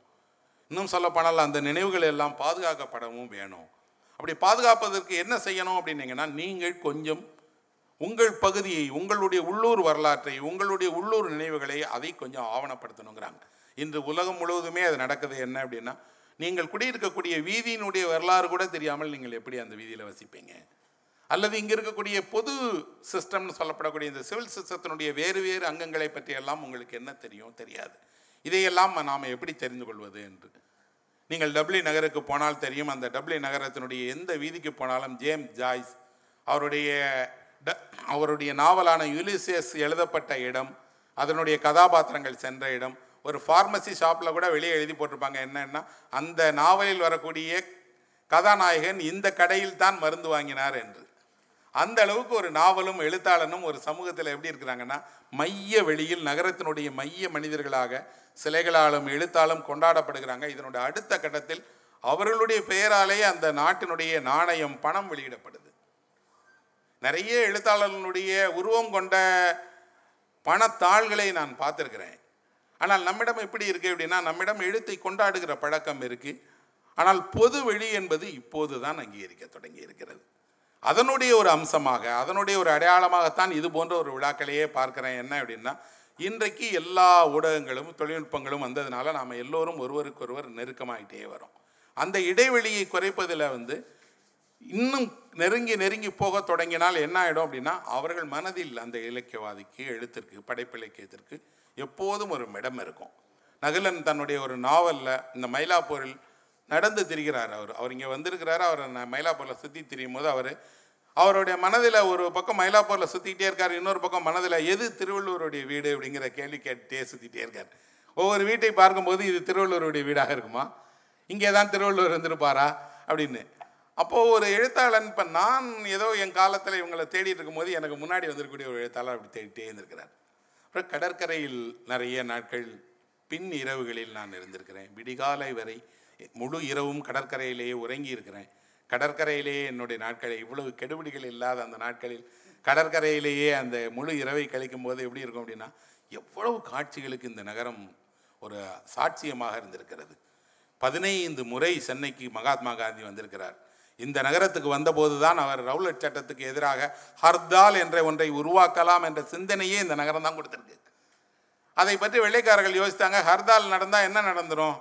இன்னும் சொல்லப்போனால் அந்த நினைவுகள் எல்லாம் பாதுகாக்கப்படவும் வேணும். அப்படி பாதுகாப்பதற்கு என்ன செய்யணும் அப்படின்னீங்கன்னா நீங்கள் கொஞ்சம் உங்கள் பகுதியை உங்களுடைய உள்ளூர் வரலாற்றை உங்களுடைய உள்ளூர் நினைவுகளை அதை கொஞ்சம் ஆவணப்படுத்தணுங்கிறாங்க. இன்று உலகம் முழுவதுமே அது நடக்குது என்ன அப்படின்னா நீங்கள் குடியிருக்கக்கூடிய வீதியினுடைய வரலாறு கூட தெரியாமல் நீங்கள் எப்படி அந்த வீதியில் வசிப்பீங்க? அல்லது இங்கே இருக்கக்கூடிய பொது சிஸ்டம்னு சொல்லப்படக்கூடிய இந்த சிவில் சிஸ்டத்தினுடைய வேறு வேறு அங்கங்களை பற்றியெல்லாம் உங்களுக்கு என்ன தெரியும்? தெரியாது. இதையெல்லாம் நாம் எப்படி தெரிந்து கொள்வது என்று. நீங்கள் டப்ளி நகருக்கு போனால் தெரியும். அந்த டப்ளி நகரத்தினுடைய எந்த வீதிக்கு போனாலும் ஜேம்ஸ் ஜாய்ஸ் அவருடைய ட- அவருடைய நாவலான யுலிசியஸ் எழுதப்பட்ட இடம் அதனுடைய கதாபாத்திரங்கள் சென்ற இடம் ஒரு ஃபார்மசி ஷாப்பில் கூட வெளியே எழுதி போட்டிருப்பாங்க. என்னன்னா அந்த நாவலில் வரக்கூடிய கதாநாயகன் இந்த கடையில் தான் மருந்து வாங்கினார் என்று. அந்த அளவுக்கு ஒரு நாவலும் எழுத்தாளனும் ஒரு சமூகத்தில் எப்படி இருக்கிறாங்கன்னா மைய வெளியில் நகரத்தினுடைய மைய மனிதர்களாக சிலைகளாலும் எழுத்தாலும் கொண்டாடப்படுகிறாங்க. இதனுடைய அடுத்த கட்டத்தில் அவர்களுடைய பெயராலேயே அந்த நாட்டினுடைய நாணயம் பணம் வெளியிடப்படுது. நிறைய எழுத்தாளர்களுடைய உருவம் கொண்ட பணத்தாள்களை நான் பார்த்துருக்கிறேன். ஆனால் நம்மிடம் எப்படி இருக்கு அப்படின்னா நம்மிடம் எழுத்தை கொண்டாடுகிற பழக்கம் இருக்கு. ஆனால் பொது வெளி என்பது இப்போது தான் அங்கீகரிக்க தொடங்கி இருக்கிறது அதனுடைய ஒரு அம்சமாக அதனுடைய ஒரு அடையாளமாகத்தான் இது போன்ற ஒரு விழாக்களையே பார்க்குறேன். என்ன அப்படின்னா இன்றைக்கு எல்லா ஊடகங்களும் தொழில்நுட்பங்களும் வந்ததுனால நாம் எல்லோரும் ஒருவருக்கொருவர் நெருக்கமாகிட்டே வரோம். அந்த இடைவெளியை குறைப்பதில் வந்து இன்னும் நெருங்கி நெருங்கி போக தொடங்கினால் என்ன ஆகிடும் அப்படின்னா அவர்கள் மனதில் அந்த இலக்கியவாதிக்கு எழுத்திற்கு படைப்பிலக்கியத்திற்கு எப்போதும் ஒரு இடம் இருக்கும். நகுலன் தன்னுடைய ஒரு நாவலில் இந்த மயிலாப்பூரில் நடந்து திரிகிறார் அவர். அவர் இங்கே வந்திருக்கிறாரு அவர் மயிலாப்பூரில் சுற்றி திரியும் போது அவர் அவருடைய மனதில் ஒரு பக்கம் மயிலாப்பூரில் சுற்றிக்கிட்டே இருக்கார் இன்னொரு பக்கம் மனதில் எது திருவள்ளுவருடைய வீடு அப்படிங்கிற கேள்வி கேட்டுட்டே சுற்றிட்டே இருக்கார். ஒவ்வொரு வீட்டை பார்க்கும்போது இது திருவள்ளுவருடைய வீடாக இருக்குமா? இங்கே தான் திருவள்ளுவர் இருந்திருப்பாரா? அப்படின்னு. அப்போது ஒரு எழுத்தாளன் இப்போ நான் ஏதோ என் காலத்தில் இவங்களை தேடிட்டு இருக்கும்போது எனக்கு முன்னாடி வந்திருக்கக்கூடிய ஒரு எழுத்தாளர் அப்படி தேடிட்டே இருந்திருக்கிறார். அப்புறம் கடற்கரையில் நிறைய நாட்கள் பின் இரவுகளில் நான் இருந்திருக்கிறேன். விடிகாலை வரை முழு இரவும் கடற்கரையிலேயே உறங்கி இருக்கிறேன் கடற்கரையிலேயே என்னுடைய நாட்களை இவ்வளவு கெடுபிடிகள் இல்லாத அந்த நாட்களில் கடற்கரையிலேயே அந்த முழு இரவை கழிக்கும் போது எப்படி இருக்கும் அப்படின்னா எவ்வளவு காட்சிகளுக்கு இந்த நகரம் ஒரு சாட்சியமாக இருந்திருக்கிறது. பதினைந்து முறை சென்னைக்கு மகாத்மா காந்தி வந்திருக்கிறார். இந்த நகரத்துக்கு வந்தபோது தான் அவர் ரவுலட் சட்டத்துக்கு எதிராக ஹர்தால் என்ற ஒன்றை உருவாக்கலாம் என்ற சிந்தனையே இந்த நகரம் தான் கொடுத்துருக்கு. அதை பற்றி வெள்ளைக்காரர்கள் யோசித்தாங்க ஹர்தால் நடந்தால் என்ன நடந்துரும்?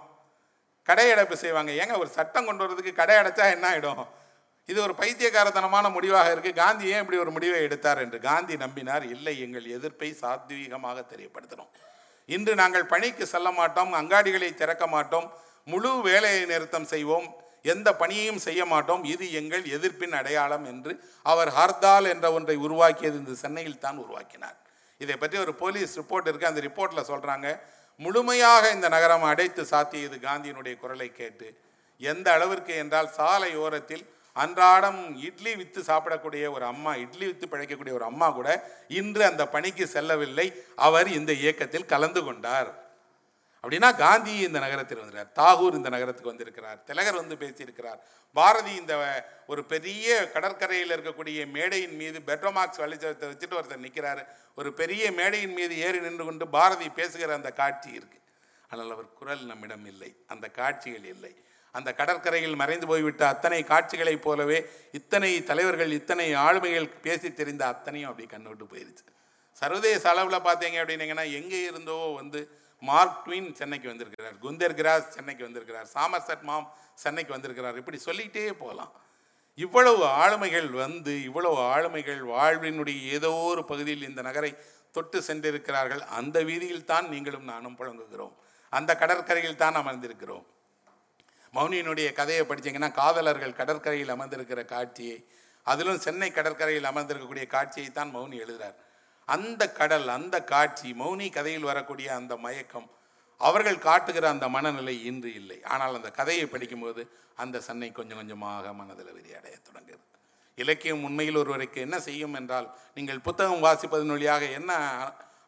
கடையடைப்பு செய்வாங்க. ஏங்க ஒரு சட்டம் கொண்டு வரதுக்கு கடை அடைச்சா என்ன ஆகிடும் இது ஒரு பைத்தியக்காரத்தனமான முடிவாக இருக்குது காந்தி ஏன் இப்படி ஒரு முடிவை எடுத்தார் என்று காந்தி நம்பினார். இல்லை எங்கள் எதிர்ப்பை சாத்வீகமாக தெரியப்படுத்துகிறோம் இன்று நாங்கள் பணிக்கு செல்ல மாட்டோம் அங்காடிகளை திறக்க மாட்டோம் முழு வேலையை நிறுத்தம் செய்வோம் எந்த பணியையும் செய்ய மாட்டோம். இது எங்கள் எதிர்ப்பின் அடையாளம் என்று அவர் ஹர்தால் என்ற ஒன்றை உருவாக்கியது இந்த சென்னையில் தான் உருவாக்கினார். இதை பற்றி ஒரு போலீஸ் ரிப்போர்ட் இருக்குது அந்த ரிப்போர்ட்டில் சொல்கிறாங்க முழுமையாக இந்த நகரம் அடைத்து சாத்தியது காந்தியினுடைய குரலை கேட்டு எந்த அளவிற்கு என்றால் சாலை ஓரத்தில் அன்றாடம் இட்லி விற்று சாப்பிடக்கூடிய ஒரு அம்மா இட்லி வித்து பிழைக்கக்கூடிய ஒரு அம்மா கூட இன்று அந்த பணிக்கு செல்லவில்லை. அவர் இந்த இயக்கத்தில் கலந்து கொண்டார். அப்படின்னா காந்தி இந்த நகரத்தில் வந்திருக்கார் தாகூர் இந்த நகரத்துக்கு வந்திருக்கிறார் திலகர் வந்து பேசியிருக்கிறார் பாரதி இந்த ஒரு பெரிய கடற்கரையில் இருக்கக்கூடிய மேடையின் மீது பெட்ரோமாக்ஸ் வலிச்சத்தை வச்சுட்டு ஒருத்தர் நிற்கிறாரு ஒரு பெரிய மேடையின் மீது ஏறி நின்று கொண்டு பாரதி பேசுகிற அந்த காட்சி இருக்கு. ஆனால் அவர் குரல் நம்மிடம் இல்லை அந்த காட்சிகள் இல்லை. அந்த கடற்கரையில் மறைந்து போய்விட்ட அத்தனை காட்சிகளைப் போலவே இத்தனை தலைவர்கள் இத்தனை ஆளுமைகள் பேசி தெரிந்த அத்தனையும் அப்படி கண்ணோட்டு போயிருச்சு. சர்வதேச அளவில் பார்த்தீங்க அப்படின்னீங்கன்னா எங்கே இருந்தோ வந்து மார்க் ட்வின் சென்னைக்கு வந்திருக்கிறார். குந்தர் கிராஸ் சென்னைக்கு வந்திருக்கிறார். சாமர்சட் மாம் சென்னைக்கு வந்திருக்கிறார். இப்படி சொல்லிக்கிட்டே போகலாம். இவ்வளவு ஆளுமைகள் வந்து இவ்வளவு ஆளுமைகள் வாழ்வினுடைய ஏதோ ஒரு பகுதியில் இந்த நகரை தொட்டு சென்றிருக்கிறார்கள். அந்த வீதியில் தான் நீங்களும் நானும் புழங்குகிறோம். அந்த கடற்கரையில் தான் அமர்ந்திருக்கிறோம். மௌனியினுடைய கதையை படிச்சீங்கன்னா காதலர்கள் கடற்கரையில் அமர்ந்திருக்கிற காட்சியை அதிலும் சென்னை கடற்கரையில் அமர்ந்திருக்கக்கூடிய காட்சியை தான் மௌனி எழுதுகிறார் அந்த கடல் அந்த காட்சி மௌனி கதையில் வரக்கூடிய அந்த மயக்கம் அவர்கள் காட்டுகிற அந்த மனநிலை இன்று இல்லை. ஆனால் அந்த கதையை படிக்கும்போது அந்த சன்னை கொஞ்சம் கொஞ்சமாக மனதில் விரிவடைய தொடங்குது. இலக்கியம் உண்மையில் ஒருவருக்கு என்ன செய்யும் என்றால் நீங்கள் புத்தகம் வாசிப்பதன் வழியாக என்ன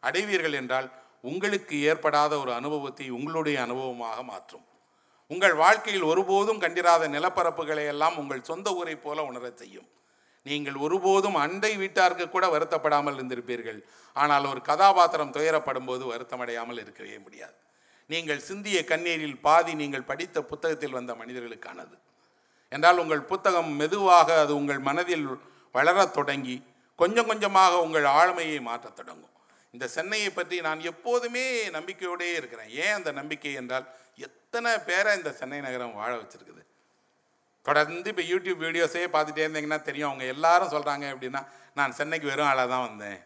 அடைவீர்கள் என்றால் உங்களுக்கு ஏற்படாத ஒரு அனுபவத்தை உங்களுடைய அனுபவமாக மாற்றும். உங்கள் வாழ்க்கையில் ஒருபோதும் கண்டிராத நிலப்பரப்புகளை எல்லாம் உங்கள் சொந்த ஊரை போல உணரச் செய்யும். நீங்கள் ஒருபோதும் அண்டை வீட்டாருக்கு கூட வருத்தப்படாமல் இருந்திருப்பீர்கள். ஆனால் ஒரு கதாபாத்திரம் துயரப்படும் போது வருத்தமடையாமல் இருக்கவே முடியாது. நீங்கள் சிந்திய கண்ணீரில் பாதி நீங்கள் படித்த புத்தகத்தில் வந்த மனிதர்களுக்கானது. என்றால் உங்கள் புத்தகம் மெதுவாக அது உங்கள் மனதில் வளரத் தொடங்கி கொஞ்சம் கொஞ்சமாக உங்கள் ஆளுமையை மாற்றத் தொடங்கும். இந்த சென்னையை பற்றி நான் எப்போதுமே நம்பிக்கையோடே இருக்கிறேன். ஏன் அந்த நம்பிக்கை என்றால் எத்தனை பேரை இந்த சென்னை நகரம் வாழ வச்சிருக்குது? தொடர்ந்து இப்போ யூடியூப் வீடியோஸே பார்த்துட்டே இருந்தீங்கன்னா தெரியும். அவங்க எல்லாரும் சொல்கிறாங்க அப்படின்னா நான் சென்னைக்கு வெறும் ஆளாக தான் வந்தேன்.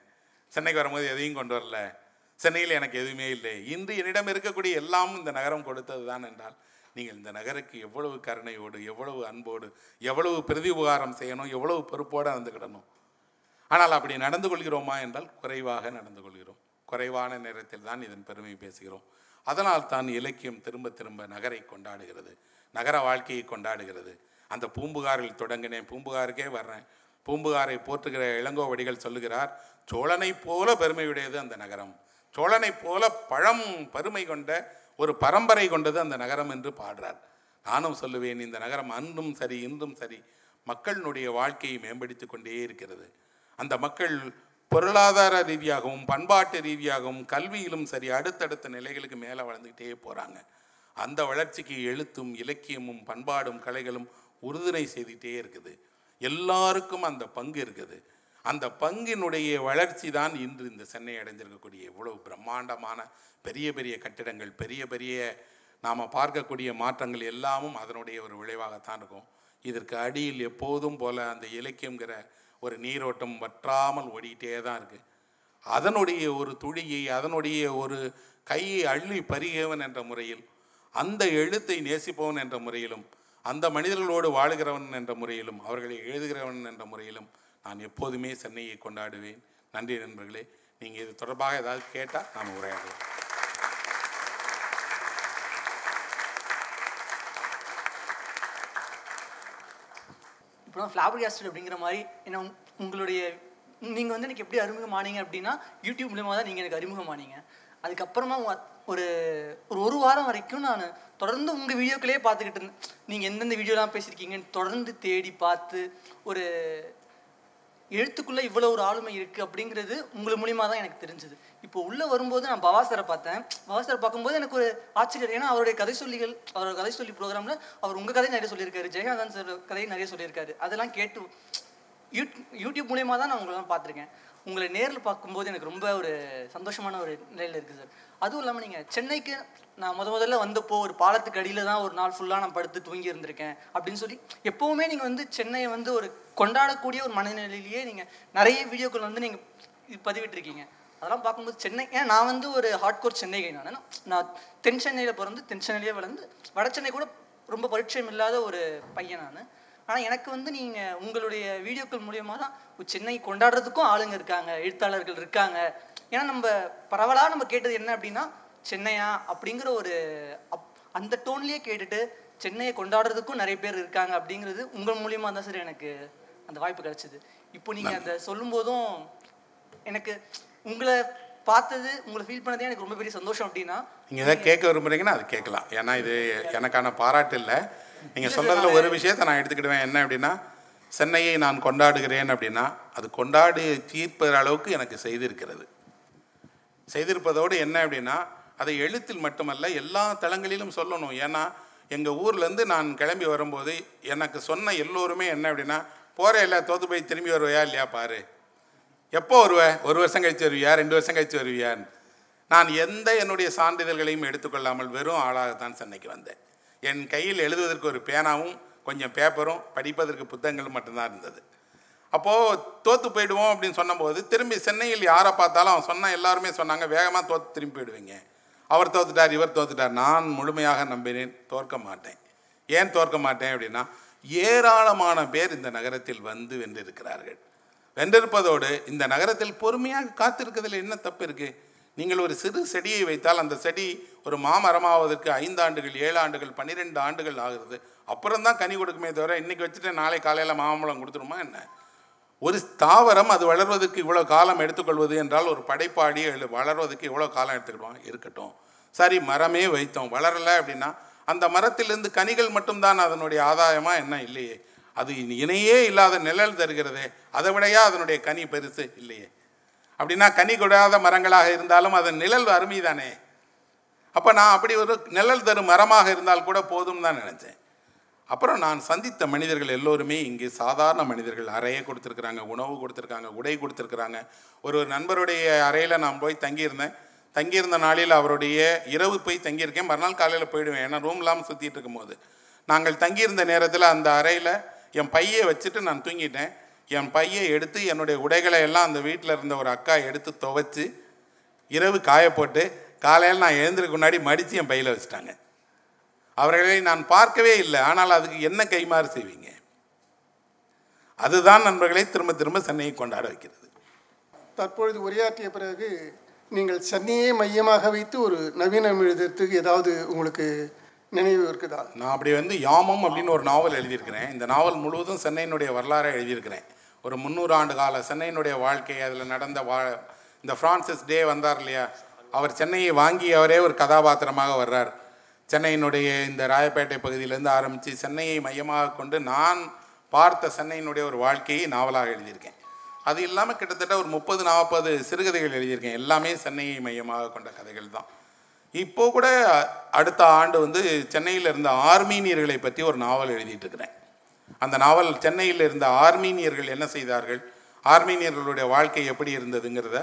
சென்னைக்கு வரும்போது எதையும் கொண்டு வரல. சென்னையில் எனக்கு எதுவுமே இல்லை. இன்று என்னிடம் இருக்கக்கூடிய எல்லாமும் இந்த நகரம் கொடுத்தது தான் என்றால் நீங்கள் இந்த நகருக்கு எவ்வளவு கருணையோடு எவ்வளவு அன்போடு எவ்வளவு பிரதி உபகாரம் செய்யணும் எவ்வளவு பொறுப்போடு நடந்துக்கிடணும் ஆனால் அப்படி நடந்து கொள்கிறோமா என்றால் குறைவாக நடந்து கொள்கிறோம். குறைவான நேரத்தில் தான் இதன் பெருமை பேசுகிறோம். அதனால் தான் இலக்கியம் திரும்ப திரும்ப நகரை கொண்டாடுகிறது. நகர வாழ்க்கையை கொண்டாடுகிறது. அந்த பூம்புகாரில் தொடங்கினேன். பூம்புகாருக்கே வர்றேன். பூம்புகாரை போற்றுகிற இளங்கோவடிகள் சொல்லுகிறார் சோழனை போல பெருமையுடையது அந்த நகரம். சோழனை போல பழம் பெருமை கொண்ட ஒரு பரம்பரை கொண்டது அந்த நகரம் என்று பாடுறார். நானும் சொல்லுவேன் இந்த நகரம் அன்றும் சரி இன்றும் சரி. மக்களினுடைய வாழ்க்கையை மேம்படுத்தி கொண்டே இருக்கிறது. அந்த மக்கள் பொருளாதார ரீதியாகவும் பண்பாட்டு ரீதியாகவும் கல்வியிலும் சரி அடுத்தடுத்த நிலைகளுக்கு மேலே வளர்ந்துக்கிட்டே போகிறாங்க அந்த வளர்ச்சிக்கு எழுத்தும் இலக்கியமும் பண்பாடும் கலைகளும் உறுதுணை செய்துகிட்டே இருக்குது. எல்லாருக்கும் அந்த பங்கு இருக்குது. அந்த பங்கினுடைய வளர்ச்சி தான் இன்று இந்த சென்னை அடைஞ்சிருக்கக்கூடிய இவ்வளவு பிரம்மாண்டமான பெரிய பெரிய கட்டிடங்கள் பெரிய பெரிய நாம் பார்க்கக்கூடிய மாற்றங்கள் எல்லாமும் அதனுடைய ஒரு விளைவாகத்தான் இருக்கும். இதற்கு அடியில் எப்போதும் போல அந்த இலக்கியங்கிற ஒரு நீரோட்டம் வற்றாமல் ஓடிக்கிட்டே தான் இருக்குது அதனுடைய ஒரு துளியை அதனுடைய ஒரு கையை அள்ளி பரிகேவன் என்ற முறையில் அந்த எழுத்தை நேசிப்பவன் என்ற முறையிலும் அந்த மனிதர்களோடு வாழுகிறவன் என்ற முறையிலும் அவர்களை எழுதுகிறவன் என்ற முறையிலும் நான் எப்போதுமே சென்னையை கொண்டாடுவேன். நன்றி நண்பர்களே. நீங்கள் இது தொடர்பாக ஏதாவது கேட்டால் நாம் உரையாடுவோம் இப்போ ஃப்ளாபர் அப்படிங்கிற மாதிரி என்ன உங்களுடைய நீங்கள் வந்து எனக்கு எப்படி அறிமுகமானீங்க அப்படின்னா யூடியூப் மூலமாக தான் நீங்கள் எனக்கு அறிமுகமானீங்க. அதுக்கப்புறமா ஒரு ஒரு ஒரு வாரம் வரைக்கும் நான் தொடர்ந்து உங்கள் வீடியோக்களே பார்த்துக்கிட்டு இருந்தேன் நீங்கள் எந்தெந்த வீடியோலாம் பேசியிருக்கீங்கன்னு தொடர்ந்து தேடி பார்த்து ஒரு எழுத்துக்குள்ளே இவ்வளோ ஒரு ஆளுமை இருக்குது அப்படிங்கிறது உங்கள் மூலிமா தான் எனக்கு தெரிஞ்சது இப்போ உள்ளே வரும்போது நான் பவாசரை பார்த்தேன் பவாசரை பார்க்கும்போது எனக்கு ஒரு ஆச்சரியம் ஏன்னா அவருடைய கதை சொல்லிகள் அவரோட கதை சொல்லி ப்ரோக்ராமில் அவர் உங்கள் கதை நிறைய சொல்லியிருக்காரு ஜெயகாந்தன் சார் கதையை நிறைய சொல்லியிருக்காரு அதெல்லாம் கேட்டு யூட் யூடியூப் மூலியமாக தான் நான் உங்களெல்லாம் பார்த்துருக்கேன் உங்களை நேரில் பார்க்கும்போது எனக்கு ரொம்ப ஒரு சந்தோஷமான ஒரு நிலையில் இருக்குது சார். அதுவும் இல்லாமல் நீங்கள் சென்னைக்கு நான் முத முதல்ல வந்தப்போ ஒரு பாலத்துக்கு அடியில் தான் ஒரு நாள் ஃபுல்லாக நான் படுத்து தூங்கி இருந்திருக்கேன் அப்படின்னு சொல்லி எப்போவுமே நீங்கள் வந்து சென்னையை வந்து ஒரு கொண்டாடக்கூடிய ஒரு மனநிலையிலேயே நீங்கள் நிறைய வீடியோக்கள் வந்து நீங்கள் இது பதிவிட்டிருக்கீங்க. அதெல்லாம் பார்க்கும்போது சென்னை ஏன் நான் வந்து ஒரு ஹார்ட்கோர் சென்னை கை நான். நான் தென் சென்னையில் பிறந்து தென் சென்னையிலே வளர்ந்து வட சென்னை கூட ரொம்ப பரிச்சயம் இல்லாத ஒரு பையன் நான். ஆனால் எனக்கு வந்து நீங்கள் உங்களுடைய வீடியோக்கள் மூலியமாக தான் சென்னை கொண்டாடுறதுக்கும் ஆளுங்க இருக்காங்க எழுத்தாளர்கள் இருக்காங்க. ஏன்னா நம்ம பரவலாக நம்ம கேட்டது என்ன அப்படின்னா சென்னையா அப்படிங்கிற ஒரு அப் அந்த டோன்லேயே கேட்டுட்டு சென்னையை கொண்டாடுறதுக்கும் நிறைய பேர் இருக்காங்க அப்படிங்கிறது உங்கள் மூலியமாக தான் சார் எனக்கு அந்த வாய்ப்பு கிடைச்சிது. இப்போ நீங்கள் அதை சொல்லும்போதும் எனக்கு உங்களை பார்த்தது உங்களை ஃபீல் பண்ணதே எனக்கு ரொம்ப பெரிய சந்தோஷம் அப்படின்னா நீங்கள் எதாவது கேட்க விரும்புறீங்கன்னா அது கேட்கலாம். ஏன்னா இது எனக்கான பாராட்டு இல்லை. நீங்கள் சொல்கிறதுல ஒரு விஷயத்தை நான் எடுத்துக்கிடுவேன். என்ன அப்படின்னா சென்னையை நான் கொண்டாடுகிறேன் அப்படின்னா அது கொண்டாடி தீர்ப்பற அளவுக்கு எனக்கு செய்திருக்கிறது. செய்திருப்பதோடு என்ன அப்படின்னா அதை எழுத்தில் மட்டுமல்ல எல்லா தளங்களிலும் சொல்லணும். ஏன்னா எங்கள் ஊர்லேருந்து நான் கிளம்பி வரும்போது எனக்கு சொன்ன எல்லோருமே என்ன அப்படின்னா போகிற இல்லை தோத்து போய் திரும்பி வருவையா இல்லையா பாரு. எப்போ வருவ? ஒரு வருஷம் கழிச்சு வருவியா? ரெண்டு வருஷம் கழிச்சு வருவியான்னு. நான் எந்த என்னுடைய சான்றிதழ்களையும் எடுத்துக்கொள்ளாமல் வெறும் ஆளாகத்தான் சென்னைக்கு வந்தேன். என் கையில் எழுதுவதற்கு ஒரு பேனாவும் கொஞ்சம் பேப்பரும் படிப்பதற்கு புத்தகங்களும் மட்டும்தான் இருந்தது. அப்போது தோற்று போயிடுவோம் அப்படின்னு சொன்னபோது திரும்பி சென்னையில் யாரை பார்த்தாலும் அவன் சொன்ன எல்லாருமே சொன்னாங்க வேகமாக தோற்று திரும்பி போயிடுவீங்க. அவர் தோத்துட்டார் இவர் தோத்துட்டார். நான் முழுமையாக நம்பினேன் தோற்க மாட்டேன். ஏன் தோற்க மாட்டேன் அப்படின்னா ஏராளமான பேர் இந்த நகரத்தில் வந்து வென்றிருக்கிறார்கள். வென்றிருப்பதோடு இந்த நகரத்தில் பொறுமையாக காத்திருக்கிறதுல என்ன தப்பு இருக்குது நீங்கள் ஒரு சிறு செடியை வைத்தால் அந்த செடி ஒரு மாமரமாவதற்கு ஐந்து ஆண்டுகள் ஏழு ஆண்டுகள் பன்னிரெண்டு ஆண்டுகள் ஆகுது அப்புறம் தான் கனி கொடுக்குமே தவிர இன்றைக்கி வச்சுட்டு நாளை காலையில் மாமலம் கொடுத்துருமா என்ன? ஒரு தாவரம் அது வளர்வதற்கு இவ்வளோ காலம் எடுத்துக்கொள்வது என்றால் ஒரு படைப்பாடி வளர்வதற்கு இவ்வளோ காலம் எடுத்துக்கிடுவாங்க இருக்கட்டும். சரி மரமே வைத்தோம். வளரலை அப்படின்னா அந்த மரத்திலிருந்து கனிகள் மட்டும்தான் அதனுடைய ஆதாயமாக என்ன? இல்லையே. அது இணையே இல்லாத நிழல் தருகிறதே. அதை விடையா அதனுடைய கனி பெருசு? இல்லையே. அப்படின்னா கனி கொடாத மரங்களாக இருந்தாலும் அதன் நிழல் அருமை தானே. அப்போ நான் அப்படி ஒரு நிழல் தரும் மரமாக இருந்தால் கூட போதும் தான் நினச்சேன். அப்புறம் நான் சந்தித்த மனிதர்கள் எல்லோருமே இங்கே சாதாரண மனிதர்கள். அறையை கொடுத்துருக்குறாங்க உணவு கொடுத்துருக்காங்க உடை கொடுத்துருக்குறாங்க. ஒரு ஒரு நண்பருடைய அறையில் நான் போய் தங்கியிருந்தேன். தங்கியிருந்த நாளில் அவருடைய இரவு போய் தங்கியிருக்கேன். மறுநாள் காலையில் போயிடுவேன். ஏன்னா ரூம் இல்லாமல் சுற்றிட்டு இருக்கும்போது. நாங்கள் தங்கியிருந்த நேரத்தில் அந்த அறையில் என் பையை வச்சுட்டு நான் தூங்கிட்டேன். என் பையை எடுத்து என்னுடைய உடைகளை எல்லாம் அந்த வீட்டில் இருந்த ஒரு அக்கா எடுத்து துவைச்சி இரவு காயப்போட்டு காலையில் நான் எழுந்திருக்கு முன்னாடி மடித்து என் பையில் வச்சுட்டாங்க. அவர்களை நான் பார்க்கவே இல்லை. ஆனால் அதுக்கு என்ன கைமாறு செய்வீங்க? அதுதான் நண்பர்களை திரும்ப திரும்ப சென்னையை கொண்டாட வைக்கிறது. தற்பொழுது உரையாற்றிய பிறகு நீங்கள் சென்னையை மையமாக வைத்து ஒரு நவீனம் எழுதுறதுக்கு ஏதாவது உங்களுக்கு நினைவு இருக்குதா? நான் அப்படி வந்து யாமம் அப்படின்னு ஒரு நாவல் எழுதியிருக்கிறேன். இந்த நாவல் முழுவதும் சென்னையினுடைய வரலாறை எழுதியிருக்கிறேன். ஒரு முந்நூறு ஆண்டு கால சென்னையினுடைய வாழ்க்கை அதில் நடந்த வா இந்த ஃப்ரான்சிஸ் டே வந்தார் இல்லையா? அவர் சென்னையை வாங்கி அவரே ஒரு கதாபாத்திரமாக வர்றார். சென்னையினுடைய இந்த ராயப்பேட்டை பகுதியிலேருந்து ஆரம்பித்து சென்னையை மையமாக கொண்டு நான் பார்த்த சென்னையினுடைய ஒரு வாழ்க்கையை நாவலாக எழுதியிருக்கேன். அது இல்லாமல் கிட்டத்தட்ட ஒரு முப்பது நாற்பது சிறுகதைகள் எழுதியிருக்கேன். எல்லாமே சென்னையை மையமாக கொண்ட கதைகள் தான். இப்போ கூட அடுத்த ஆண்டு வந்து சென்னையில் இருந்த ஆர்மீனியர்களை பற்றி ஒரு நாவல் எழுதிட்டு இருக்கிறேன் அந்த நாவல் சென்னையில் இருந்த ஆர்மீனியர்கள் என்ன செய்தார்கள்? ஆர்மீனியர்களுடைய வாழ்க்கை எப்படி இருந்ததுங்கிறத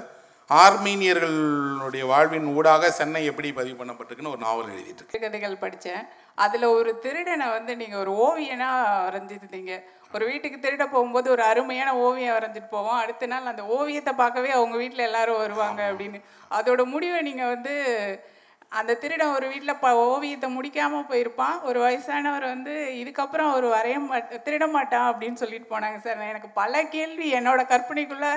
ஆர்மீனியர்களுடைய வாழ்வின் ஊடாக சென்னை எப்படி பதிவு பண்ணப்பட்டிருக்குன்னு ஒரு நாவல் எழுதிட்டு சிறுகதைகள் படித்தேன். அதில் ஒரு திருடனை வந்து நீங்கள் ஒரு ஓவியனாக வரைஞ்சிருந்தீங்க. ஒரு வீட்டுக்கு திருட போகும்போது ஒரு அருமையான ஓவியம் வரைஞ்சிட்டு போவோம். அடுத்த நாள் அந்த ஓவியத்தை பார்க்கவே அவங்க வீட்டில் எல்லாரும் வருவாங்க அப்படின்னு. அதோட முடிவை நீங்கள் வந்து அந்த திருடன் ஒரு வீட்டில் ப ஓவியத்தை முடிக்காமல் போயிருப்பான். ஒரு வயசானவர் வந்து இதுக்கப்புறம் அவர் வரைய மாட்ட திருட மாட்டான் அப்படின்னு சொல்லிட்டு போனாங்க சார். எனக்கு பல கேள்வி என்னோட கற்பனைக்குள்ளே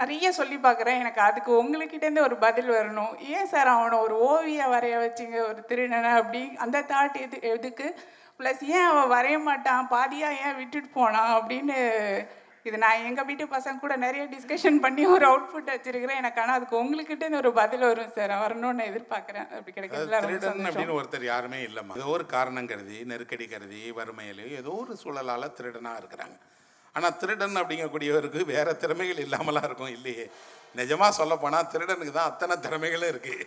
நிறைய சொல்லி பார்க்குறேன். எனக்கு அதுக்கு உங்கள்கிட்டேருந்து ஒரு பதில் வரணும். ஏன் சார் அவனை ஒரு ஓவியம் வரைய வச்சிங்க ஒரு திருடனை? அப்படி அந்த தாட் எது எதுக்கு? ப்ளஸ் ஏன் அவன் வரைய மாட்டான்? பாதியாக ஏன் விட்டுட்டு போனான்? அப்படின்னு இது நான் எங்கள் வீட்டு பசங்க கூட நிறைய டிஸ்கஷன் பண்ணி ஒரு அவுட்புட் வச்சிருக்கிறேன். எனக்கு ஆனால் அதுக்கு உங்கள்கிட்ட ஒரு பதில் வரும் சார். வரணும்னு எதிர்பார்க்குறேன். அப்படி சந்தோஷம். அப்படின்னு ஒருத்தர் யாருமே இல்லைம்மா. ஏதோ ஒரு காரணம் கருதி நெருக்கடி கருதி வறுமையில் ஏதோ ஒரு சூழலால் திருடனாக இருக்கிறாங்க. ஆனால் திருடன் அப்படிங்கக்கூடியவருக்கு வேற திறமைகள் இல்லாமலாம் இருக்கும். இல்லையே. நிஜமாக சொல்லப்போனால் திருடனுக்கு தான் அத்தனை திறமைகளும் இருக்குது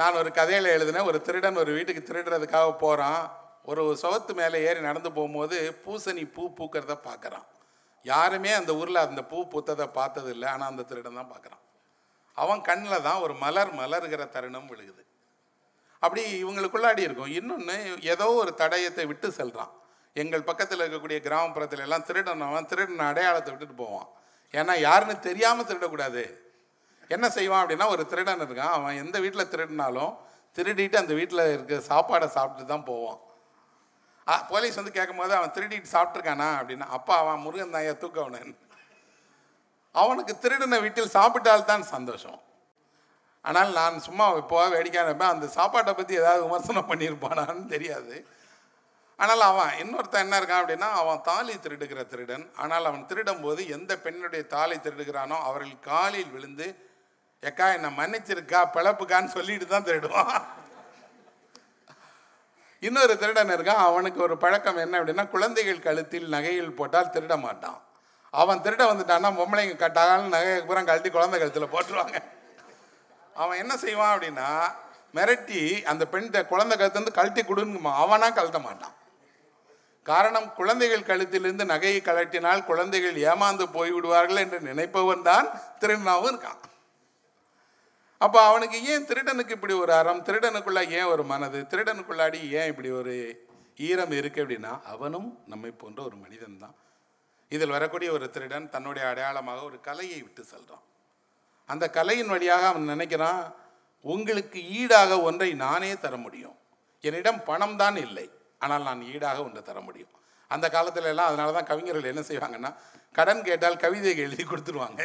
நான் ஒரு கதையில் எழுதினேன். ஒரு திருடன் ஒரு வீட்டுக்கு திருடுறதுக்காக போகிறான் ஒரு சுவத்து மேலே ஏறி நடந்து போகும்போது பூசணி பூ பூக்கிறத பார்க்குறான். யாருமே அந்த ஊரில் அந்த பூ பூத்ததை பார்த்தது இல்லை ஆனால் அந்த திருடன் தான் பார்க்குறான். அவன் கண்ணில் தான் ஒரு மலர் மலர்கிற தருணம் விழுகுது. அப்படி இவங்களுக்குள்ளாடி இருக்கும். இன்னொன்று ஏதோ ஒரு தடயத்தை விட்டு செல்கிறான் எங்கள் பக்கத்தில் இருக்கக்கூடிய கிராமப்புறத்துல எல்லாம் திருடன் அவன் திருடன் அடையாளத்தை விட்டுட்டு போவான். ஏன்னா யாருன்னு தெரியாமல் திருடக்கூடாது. என்ன செய்வான் அப்படின்னா ஒரு திருடன் இருக்கான். அவன் எந்த வீட்டில் திருடினாலும் திருடிட்டு அந்த வீட்டில் இருக்க சாப்பாடை சாப்பிட்டு தான் போவான். போலீஸ் வந்து கேட்கும்போது அவன் திருடிட்டு சாப்பிட்ருக்கானா அப்படின்னா. அப்பா அவன் முருகன் தாயை தூக்கவனன் அவனுக்கு திருடின வீட்டில் சாப்பிட்டால்தான் சந்தோஷம். ஆனால் நான் சும்மா இப்போ வேடிக்கையாக இருப்பேன். அந்த சாப்பாட்டை பற்றி ஏதாவது விமர்சனம் பண்ணியிருப்பானான்னு தெரியாது. ஆனால் அவன் இன்னொருத்தன் என்ன இருக்கான் அப்படின்னா அவன் தாலி திருடுகிற திருடன். ஆனால் அவன் திருடும் போது எந்த பெண்ணுடைய தாலி திருடுகிறானோ அவர்கள் காலில் விழுந்து எக்கா என்னை மன்னிச்சிருக்கா பிழப்புக்கான்னு சொல்லிட்டு தான் திருடுவான். இன்னொரு திருடன் இருக்கான். அவனுக்கு ஒரு பழக்கம் என்ன அப்படின்னா குழந்தைகள் கழுத்தில் நகைகள் போட்டால் திருட மாட்டான். அவன் திருட வந்துட்டான்னா பொம்பளைங்க கட்டாலும் நகையை பூரா கழட்டி குழந்தை கழுத்தில் போட்டுருவாங்க. அவன் என்ன செய்வான் அப்படின்னா மிரட்டி அந்த பெண் குழந்தை கழுத்துலேருந்து கழட்டி கொடுங்குமா அவனா கழட்ட மாட்டான். காரணம் குழந்தைகள் கழுத்திலிருந்து நகையை கழட்டினால் குழந்தைகள் ஏமாந்து போய்விடுவார்கள் என்று நினைப்பவன் தான் திருநாவும் இருக்கான். அப்போ அவனுக்கு ஏன் திருடனுக்கு இப்படி ஒரு அறம்? திருடனுக்குள்ளே ஏன் ஒரு மனது? திருடனுக்குள்ளாடி ஏன் இப்படி ஒரு ஈரம் இருக்கு அப்படின்னா அவனும் நம்மை போன்ற ஒரு மனிதன் தான் இதில் வரக்கூடிய ஒரு திருடன் தன்னுடைய அடையாளமாக ஒரு கலையை விட்டு செல்கிறான் அந்த கலையின் வழியாக அவன் நினைக்கிறான் உங்களுக்கு ஈடாக ஒன்றை நானே தர முடியும். என்னிடம் பணம் தான் இல்லை. ஆனால் நான் ஈடாக ஒன்றை தர முடியும். அந்த காலத்துல எல்லாம் அதனால தான் கவிஞர்கள் என்ன செய்வாங்கன்னா கடன் கேட்டால் கவிதைகள் எழுதி கொடுத்துருவாங்க.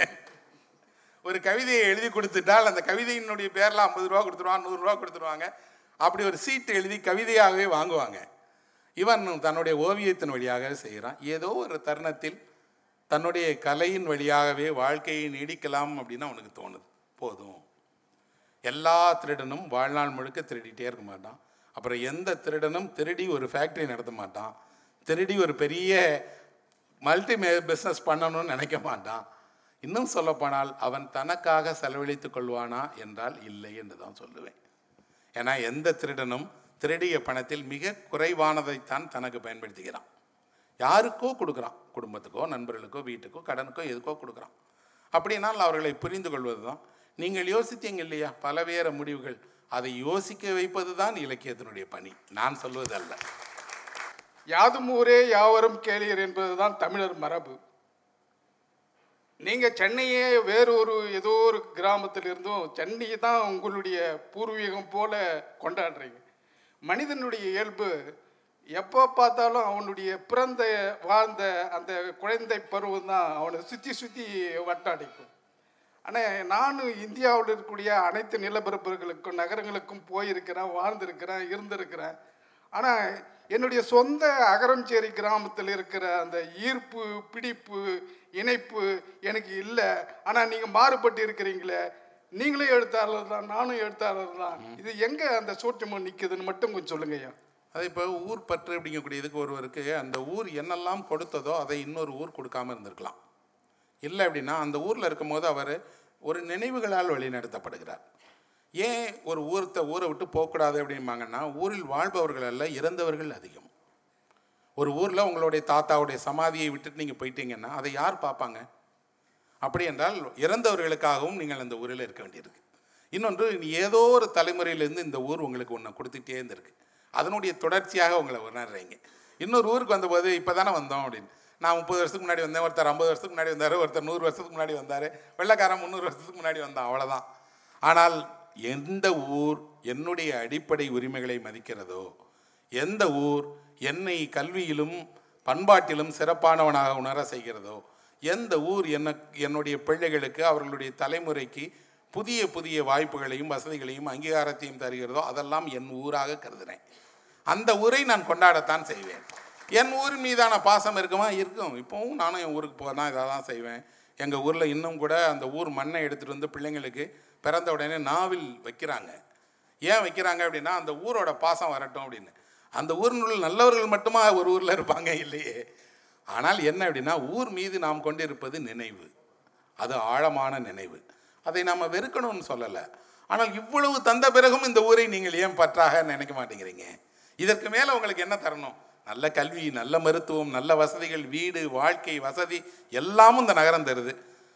ஒரு கவிதையை எழுதி கொடுத்துட்டால் அந்த கவிதையினுடைய பேரில் ஐம்பது ரூபா கொடுத்துருவான் நூறுரூவா கொடுத்துருவாங்க. அப்படி ஒரு சீட்டு எழுதி கவிதையாகவே வாங்குவாங்க. இவன் தன்னுடைய ஓவியத்தின் வழியாகவே செய்கிறான். ஏதோ ஒரு தருணத்தில் தன்னுடைய கலையின் வழியாகவே வாழ்க்கையை நீடிக்கலாம் அப்படின்னு அவனுக்கு தோணுது. போதும். எல்லா திருடனும் வாழ்நாள் முழுக்க திருடிட்டே இருக்க மாட்டான். அப்புறம் எந்த திருடனும் திருடி ஒரு ஃபேக்ட்ரி நடத்த மாட்டான். திருடி ஒரு பெரிய மல்டி பிஸ்னஸ் பண்ணணும்னு நினைக்க மாட்டான். இன்னும் சொல்லப்போனால் அவன் தனக்காக செலவழித்துக் கொள்வானா என்றால் இல்லை என்று தான் சொல்லுவேன். ஏன்னா எந்த திருடனும் திருடிய பணத்தில் மிக குறைவானதைத்தான் தனக்கு பயன்படுத்துகிறான். யாருக்கோ கொடுக்குறான். குடும்பத்துக்கோ நண்பர்களுக்கோ வீட்டுக்கோ கடனுக்கோ எதுக்கோ கொடுக்குறான். அப்படின்னால் அவர்களை புரிந்து கொள்வது தான் நீங்கள் யோசித்தீங்க இல்லையா? பலவேறு முடிவுகள். அதை யோசிக்க வைப்பது தான் இலக்கியத்தினுடைய பணி. நான் சொல்வது அல்ல யாதும் ஊரே யாவரும் கேளியர் என்பதுதான் தமிழர் மரபு. நீங்கள் சென்னையே வேறு ஒரு ஏதோ ஒரு கிராமத்தில் இருந்தும் சென்னையை தான் உங்களுடைய பூர்வீகம் போல கொண்டாடுறீங்க. மனிதனுடைய இயல்பு எப்போ பார்த்தாலும் அவனுடைய பிறந்த வாழ்ந்த அந்த குழந்தை பருவம் தான் அவனை சுற்றி சுற்றி வட்டாடிக்கும். ஆனால் நானும் இந்தியாவில் இருக்கக்கூடிய அனைத்து நிலப்பரப்புகளுக்கும் நகரங்களுக்கும் போயிருக்கிறேன் வாழ்ந்திருக்கிறேன் இருந்திருக்கிறேன். ஆனால் என்னுடைய சொந்த அகரஞ்சேரி கிராமத்தில் இருக்கிற அந்த ஈர்ப்பு பிடிப்பு இணைப்பு எனக்கு இல்லை. ஆனால் நீங்கள் மாறுபட்டு இருக்கிறீங்களே. நீங்களும் எழுத்தாளர் தான் நானும் எழுத்தாளர் தான். இது எங்கே அந்த சூட்சமம் நிற்குதுன்னு மட்டும் கொஞ்சம் சொல்லுங்க ஐயா. அது இப்போ ஊர் பற்று அப்படிங்கக்கூடியதுக்கு ஒருவருக்கு அந்த ஊர் என்னெல்லாம் கொடுத்ததோ அதை இன்னொரு ஊர் கொடுக்காம இருந்திருக்கலாம். இல்லை அப்படின்னா அந்த ஊரில் இருக்கும்போது அவர் ஒரு நினைவுகளால் வழிநடத்தப்படுகிறார். ஏன் ஒரு ஊரத்தை ஊரை விட்டு போகக்கூடாது அப்படிம்பாங்கன்னா ஊரில் வாழ்பவர்கள் அல்ல இறந்தவர்கள் அதிகம். ஒரு ஊரில் உங்களுடைய தாத்தாவுடைய சமாதியை விட்டுட்டு நீங்கள் போயிட்டீங்கன்னா அதை யார் பார்ப்பாங்க? அப்படி என்றால் இறந்தவர்களுக்காகவும் நீங்கள் அந்த ஊரில் இருக்க வேண்டியிருக்கு. இன்னொன்று ஏதோ ஒரு தலைமுறையிலேருந்து இந்த ஊர் உங்களுக்கு ஒன்று கொடுத்துட்டே இருந்திருக்கு. அதனுடைய தொடர்ச்சியாக உங்களை உணர்றீங்க. இன்னொரு ஊருக்கு வந்தபோது இப்போ தானே வந்தோம் அப்படின்னு. நான் முப்பது வருஷத்துக்கு முன்னாடி வந்தேன் ஒருத்தர் ஐம்பது வருஷத்துக்கு முன்னாடி வந்தார் ஒருத்தர் நூறு வருஷத்துக்கு முன்னாடி வந்தார் வெள்ளக்காரன் முந்நூறு வருஷத்துக்கு முன்னாடி வந்தான் அவ்வளோதான் ஆனால் எந்த ஊர் என்னுடைய அடிப்படை உரிமைகளை மதிக்கிறதோ எந்த ஊர் என்னை கல்வியிலும் பண்பாட்டிலும் சிறப்பானவனாக உணர செய்கிறதோ? எந்த ஊர் என்ன என்னுடைய பிள்ளைகளுக்கு அவர்களுடைய தலைமுறைக்கு புதிய புதிய வாய்ப்புகளையும் வசதிகளையும் அங்கீகாரத்தையும் தருகிறதோ? அதெல்லாம் என் ஊராக கருதுகிறேன் அந்த ஊரை நான் கொண்டாடத்தான் செய்வேன். என் ஊர் மீதான பாசம் இருக்குமா? இருக்கும். இப்போவும் நானும் என் ஊருக்கு போனால் இதை தான் செய்வேன். எங்கள் ஊரில் இன்னும் கூட அந்த ஊர் மண்ணை எடுத்துகிட்டு வந்து பிள்ளைங்களுக்கு பிறந்த உடனே நாவில் வைக்கிறாங்க. ஏன் வைக்கிறாங்க அப்படின்னா அந்த ஊரோட பாசம் வரட்டும் அப்படின்னு. அந்த ஊரினுள் நல்லவர்கள் மட்டுமா ஒரு ஊரில் இருப்பாங்க இல்லையே? ஆனால் என்ன அப்படின்னா ஊர் மீது நாம் கொண்டிருப்பது நினைவு. அது ஆழமான நினைவு. அதை நாம் வெறுக்கணும்னு சொல்லலை. ஆனால் இவ்வளவு தந்த பிறகும் இந்த ஊரை நீங்கள் ஏன் பற்றாக நினைக்க மாட்டேங்கிறீங்க? இதற்கு மேலே உங்களுக்கு என்ன தரணும்? நல்ல கல்வி நல்ல மருத்துவம் நல்ல வசதிகள் வீடு வாழ்க்கை வசதி எல்லாமும் இந்த நகரம் தருது.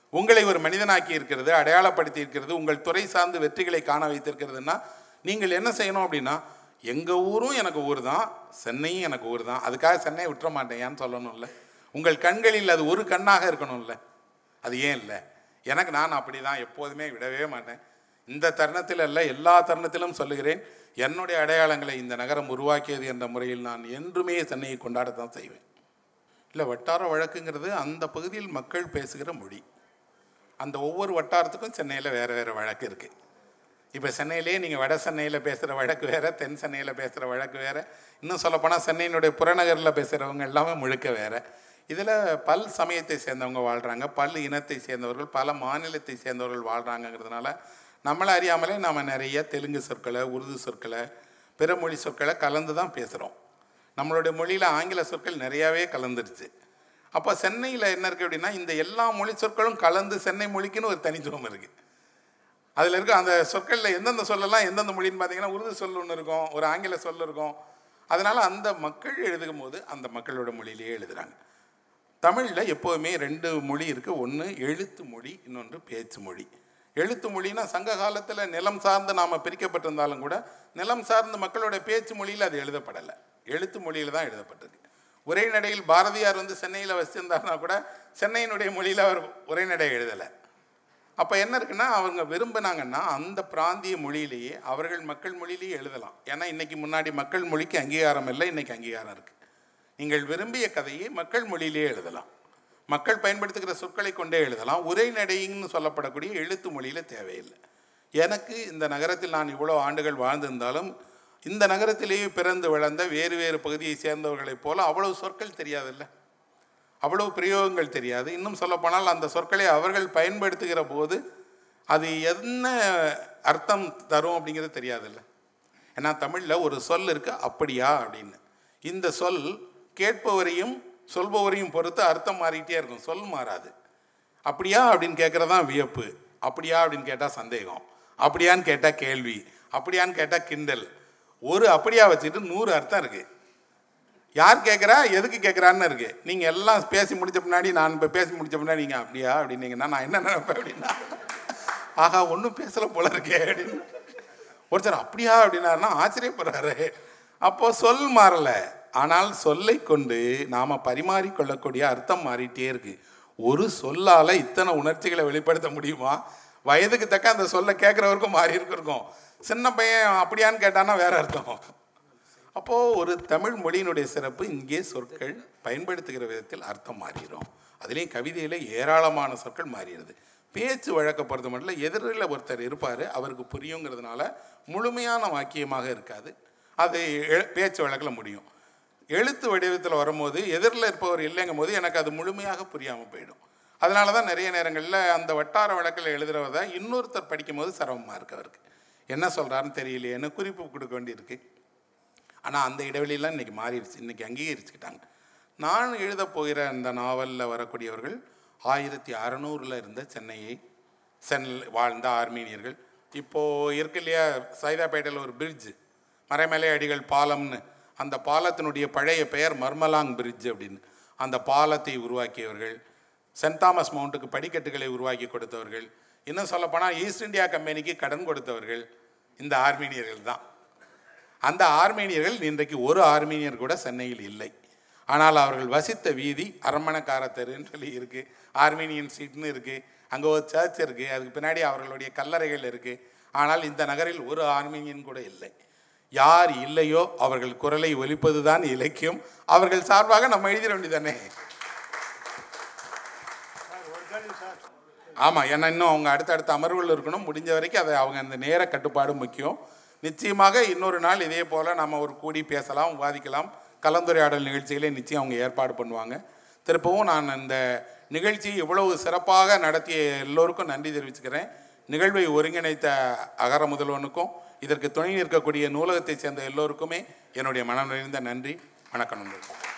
உங்களை ஒரு மனிதனாக்கி இருக்கிறது அடையாளப்படுத்தி இருக்கிறது உங்கள் துறை சார்ந்து வெற்றிகளை காண வைத்திருக்கிறதுன்னா நீங்கள் என்ன செய்யணும் அப்படின்னா எங்கள் ஊரும் எனக்கு ஊர் தான் சென்னையும் எனக்கு ஊர் தான் அதுக்காக சென்னையை விட்டுற மாட்டேன் சொல்லணும்ல. உங்கள் கண்களில் அது ஒரு கண்ணாக இருக்கணும்ல. அது ஏன் இல்லை? எனக்கு நான் அப்படி தான் எப்போதுமே விடவே மாட்டேன். இந்த தருணத்தில் அல்ல எல்லா தருணத்திலும் சொல்லுகிறேன் என்னுடைய அடையாளங்களை இந்த நகரம் உருவாக்கியது என்ற முறையில் நான் என்றுமே சென்னையை கொண்டாடத்தான் செய்வேன். இல்லை வட்டார வழக்குங்கிறது அந்த பகுதியில் மக்கள் பேசுகிற மொழி. அந்த ஒவ்வொரு வட்டாரத்துக்கும் சென்னையில் வேறு வேறு வழக்கு இருக்குது இப்போ சென்னையிலேயே நீங்கள் வட சென்னையில் பேசுகிற வழக்கு வேறு தென் சென்னையில் பேசுகிற வழக்கு வேறு. இன்னும் சொல்லப்போனால் சென்னையினுடைய புறநகரில் பேசுகிறவங்க எல்லாமே முழுக்க வேறு. இதில் பல் சமயத்தை சேர்ந்தவங்க வாழ்கிறாங்க பல் இனத்தை சேர்ந்தவர்கள் பல மாநிலத்தை சேர்ந்தவர்கள் வாழ்கிறாங்கங்கிறதுனால நம்மளை அறியாமலே நாம் நிறைய தெலுங்கு சொற்களை உருது சொற்களை பிற மொழி சொற்களை கலந்து தான் பேசுகிறோம் நம்மளுடைய மொழியில் ஆங்கில சொற்கள் நிறையாவே கலந்துருச்சு. அப்போ சென்னையில் என்ன இருக்குது அப்படின்னா இந்த எல்லா மொழி சொற்களும் கலந்து சென்னை மொழிக்குன்னு ஒரு தனித்துவம் இருக்குது அதில் இருக்க அந்த சொற்களில் எந்தெந்த சொல்லலாம் எந்தெந்த மொழின்னு பார்த்தீங்கன்னா உருது சொல் ஒன்று இருக்கும் ஒரு ஆங்கில சொல் இருக்கும். அதனால் அந்த மக்கள் எழுதும் போது அந்த மக்களோட மொழியிலேயே எழுதுகிறாங்க தமிழில் எப்போவுமே ரெண்டு மொழி இருக்குது ஒன்று எழுத்து மொழி இன்னொன்று பேச்சு மொழி. எழுத்து மொழினா சங்க காலத்தில் நிலம் சார்ந்து நாம் பிரிக்கப்பட்டிருந்தாலும் கூட நிலம் சார்ந்த மக்களோட பேச்சு மொழியில் அது எழுதப்படலை. எழுத்து மொழியில் தான் எழுதப்பட்டிருக்கு உரைநடையில் பாரதியார் வந்து சென்னையில் வசிச்சிருந்தாருனா கூட சென்னையினுடைய மொழியில் அவர் உரைநடை எழுதலை. அப்போ என்ன இருக்குன்னா அவங்க விரும்பினாங்கன்னா அந்த பிராந்திய மொழியிலேயே அவர்கள் மக்கள் மொழியிலேயே எழுதலாம். ஏன்னா இன்றைக்கி முன்னாடி மக்கள் மொழிக்கு அங்கீகாரம் இல்லை இன்றைக்கி அங்கீகாரம் இருக்குது நீங்கள் விரும்பிய கதையை மக்கள் மொழியிலேயே எழுதலாம். மக்கள் பயன்படுத்துகிற சொற்களை கொண்டே எழுதலாம். உரைநடைன்னு சொல்லப்படக்கூடிய எழுத்து மொழியில் தேவையில்லை. எனக்கு இந்த நகரத்தில் நான் இவ்வளோ ஆண்டுகள் வாழ்ந்திருந்தாலும் இந்த நகரத்திலேயே பிறந்து வளர்ந்த வேறு வேறு பகுதியை சேர்ந்தவர்களைப் போல அவ்வளவு சொற்கள் தெரியாதில்லை. அவ்வளவு பிரயோகங்கள் தெரியாது. இன்னும் சொல்லப்போனால் அந்த சொற்களை அவர்கள் பயன்படுத்துகிற போது அது என்ன அர்த்தம் தரும் அப்படிங்கிறது தெரியாதுல்ல. ஏன்னா தமிழில் ஒரு சொல் இருக்குது அப்படியா? அப்படின்னு. இந்த சொல் கேட்பவரையும் சொல்பவரையும் பொறுத்து அர்த்தம் மாறிக்கிட்டே இருக்கும். சொல் மாறாது. அப்படியா? அப்படின்னு கேட்குறதான் வியப்பு. அப்படியா? அப்படின்னு கேட்டால் சந்தேகம். அப்படியான்னு கேட்டால் கேள்வி. அப்படியான்னு கேட்டால் கிண்டல். ஒரு அப்படியா வச்சுட்டு நூறு அர்த்தம் இருக்குது யார் கேட்குறா எதுக்கு கேட்குறான்னு இருக்கு. நீங்கள் எல்லாம் பேசி முடிச்ச பின்னாடி நான் இப்போ பேசி முடிச்ச பின்னாடி நீங்கள் அப்படியா? அப்படின்னீங்கன்னா நான் என்ன நினைப்பேன் அப்படின்னா ஆஹா ஒன்றும் பேசலை போல இருக்கே அப்படின்னு. ஒருத்தர் அப்படியா அப்படின்னாருன்னா ஆச்சரியப்படுறாரு. அப்போ சொல் மாறலை. ஆனால் சொல்லை கொண்டு நாம் பரிமாறிக்கொள்ளக்கூடிய அர்த்தம் மாறிட்டே இருக்கு. ஒரு சொல்லால் இத்தனை உணர்ச்சிகளை வெளிப்படுத்த முடியுமா? வயதுக்கு தக்க அந்த சொல்லை கேட்குறவருக்கும் மாறி இருக்கிறக்கும் சின்ன பையன் அப்படியான்னு கேட்டான்னா வேற அர்த்தம். அப்போது ஒரு தமிழ் மொழியினுடைய சிறப்பு இங்கே சொற்கள் பயன்படுத்துகிற விதத்தில் அர்த்தம் மாறிடும். அதுலேயும் கவிதையில் ஏராளமான சொற்கள் மாறிடுது. பேச்சு வழக்க பொறுத்த மட்டும் எதிரில் ஒருத்தர் இருப்பார் அவருக்கு புரியுங்கிறதுனால முழுமையான வாக்கியமாக இருக்காது. அது எ- பேச்சு வழக்கில் முடியும். எழுத்து வடிவத்தில் வரும்போது எதிரில் இருப்பவர் இல்லைங்கும் போது எனக்கு அது முழுமையாக புரியாமல் போயிடும். அதனால தான் நிறைய நேரங்களில் அந்த வட்டார வழக்கில் எழுதுறவதை இன்னொருத்தர் படிக்கும்போது சிரமமாக இருக்கு அவருக்கு. என்ன சொல்கிறாருன்னு தெரியலையேன்னு குறிப்பு கொடுக்க வேண்டியிருக்கு. ஆனால் அந்த இடைவெளியெல்லாம் இன்றைக்கி மாறிடுச்சு. இன்றைக்கி அங்கீகரிச்சுக்கிட்டாங்க. நான் எழுதப் போகிற அந்த நாவலில் வரக்கூடியவர்கள் ஆயிரத்தி அறநூறில் இருந்த சென்னையை சென்னில் வாழ்ந்த ஆர்மீனியர்கள். இப்போது இருக்கு இல்லையா சைதாப்பேட்டையில் ஒரு பிரிட்ஜு மறைமலை அடிகள் பாலம்னு. அந்த பாலத்தினுடைய பழைய பெயர் மர்மலாங் பிரிட்ஜ் அப்படின்னு. அந்த பாலத்தை உருவாக்கியவர்கள் சென்ட் தாமஸ் மவுண்ட்டுக்கு படிக்கட்டுகளை உருவாக்கி கொடுத்தவர்கள் இன்னும் சொல்லப்போனால் ஈஸ்ட் இந்தியா கம்பெனிக்கு கடன் கொடுத்தவர்கள் இந்த ஆர்மீனியர்கள் தான். அந்த ஆர்மேனியர்கள் இன்றைக்கு ஒரு ஆர்மீனியர் கூட சென்னையில் இல்லை. ஆனால் அவர்கள் வசித்த வீதி அரமணக்கார தெருன்னு சொல்லி இருக்குது ஆர்மீனியன் சீட்னு இருக்குது அங்கே ஒரு சர்ச் இருக்குது அதுக்கு பின்னாடி அவர்களுடைய கல்லறைகள் இருக்குது ஆனால் இந்த நகரில் ஒரு ஆர்மீனியன் கூட இல்லை. யார் இல்லையோ அவர்கள் குரலை ஒலிப்பது தான் இலக்கியம். அவர்கள் சார்பாக நம்ம எழுதிட வேண்டியதானே ஆமாம் ஏன்னா இன்னும் அவங்க அடுத்தடுத்த அமர்வுகள் இருக்கணும். முடிஞ்ச வரைக்கும் அதை அவங்க அந்த நேர கட்டுப்பாடு முக்கியம். நிச்சயமாக இன்னொரு நாள் இதே போல் நம்ம ஒரு கூடி பேசலாம் விவாதிக்கலாம் கலந்துரையாடல் நிகழ்ச்சிகளை நிச்சயம் அவங்க ஏற்பாடு பண்ணுவாங்க. திருப்பவும் நான் இந்த நிகழ்ச்சி இவ்வளவு சிறப்பாக நடத்திய எல்லோருக்கும் நன்றி தெரிவிச்சுக்கிறேன். நிகழ்வை ஒருங்கிணைத்த அகர முதல்வனுக்கும் இதற்கு துணை நிற்கக்கூடிய நூலகத்தைச் சேர்ந்த எல்லோருக்குமே என்னுடைய மனம் நிறைந்த நன்றி. வணக்கம் நன்றி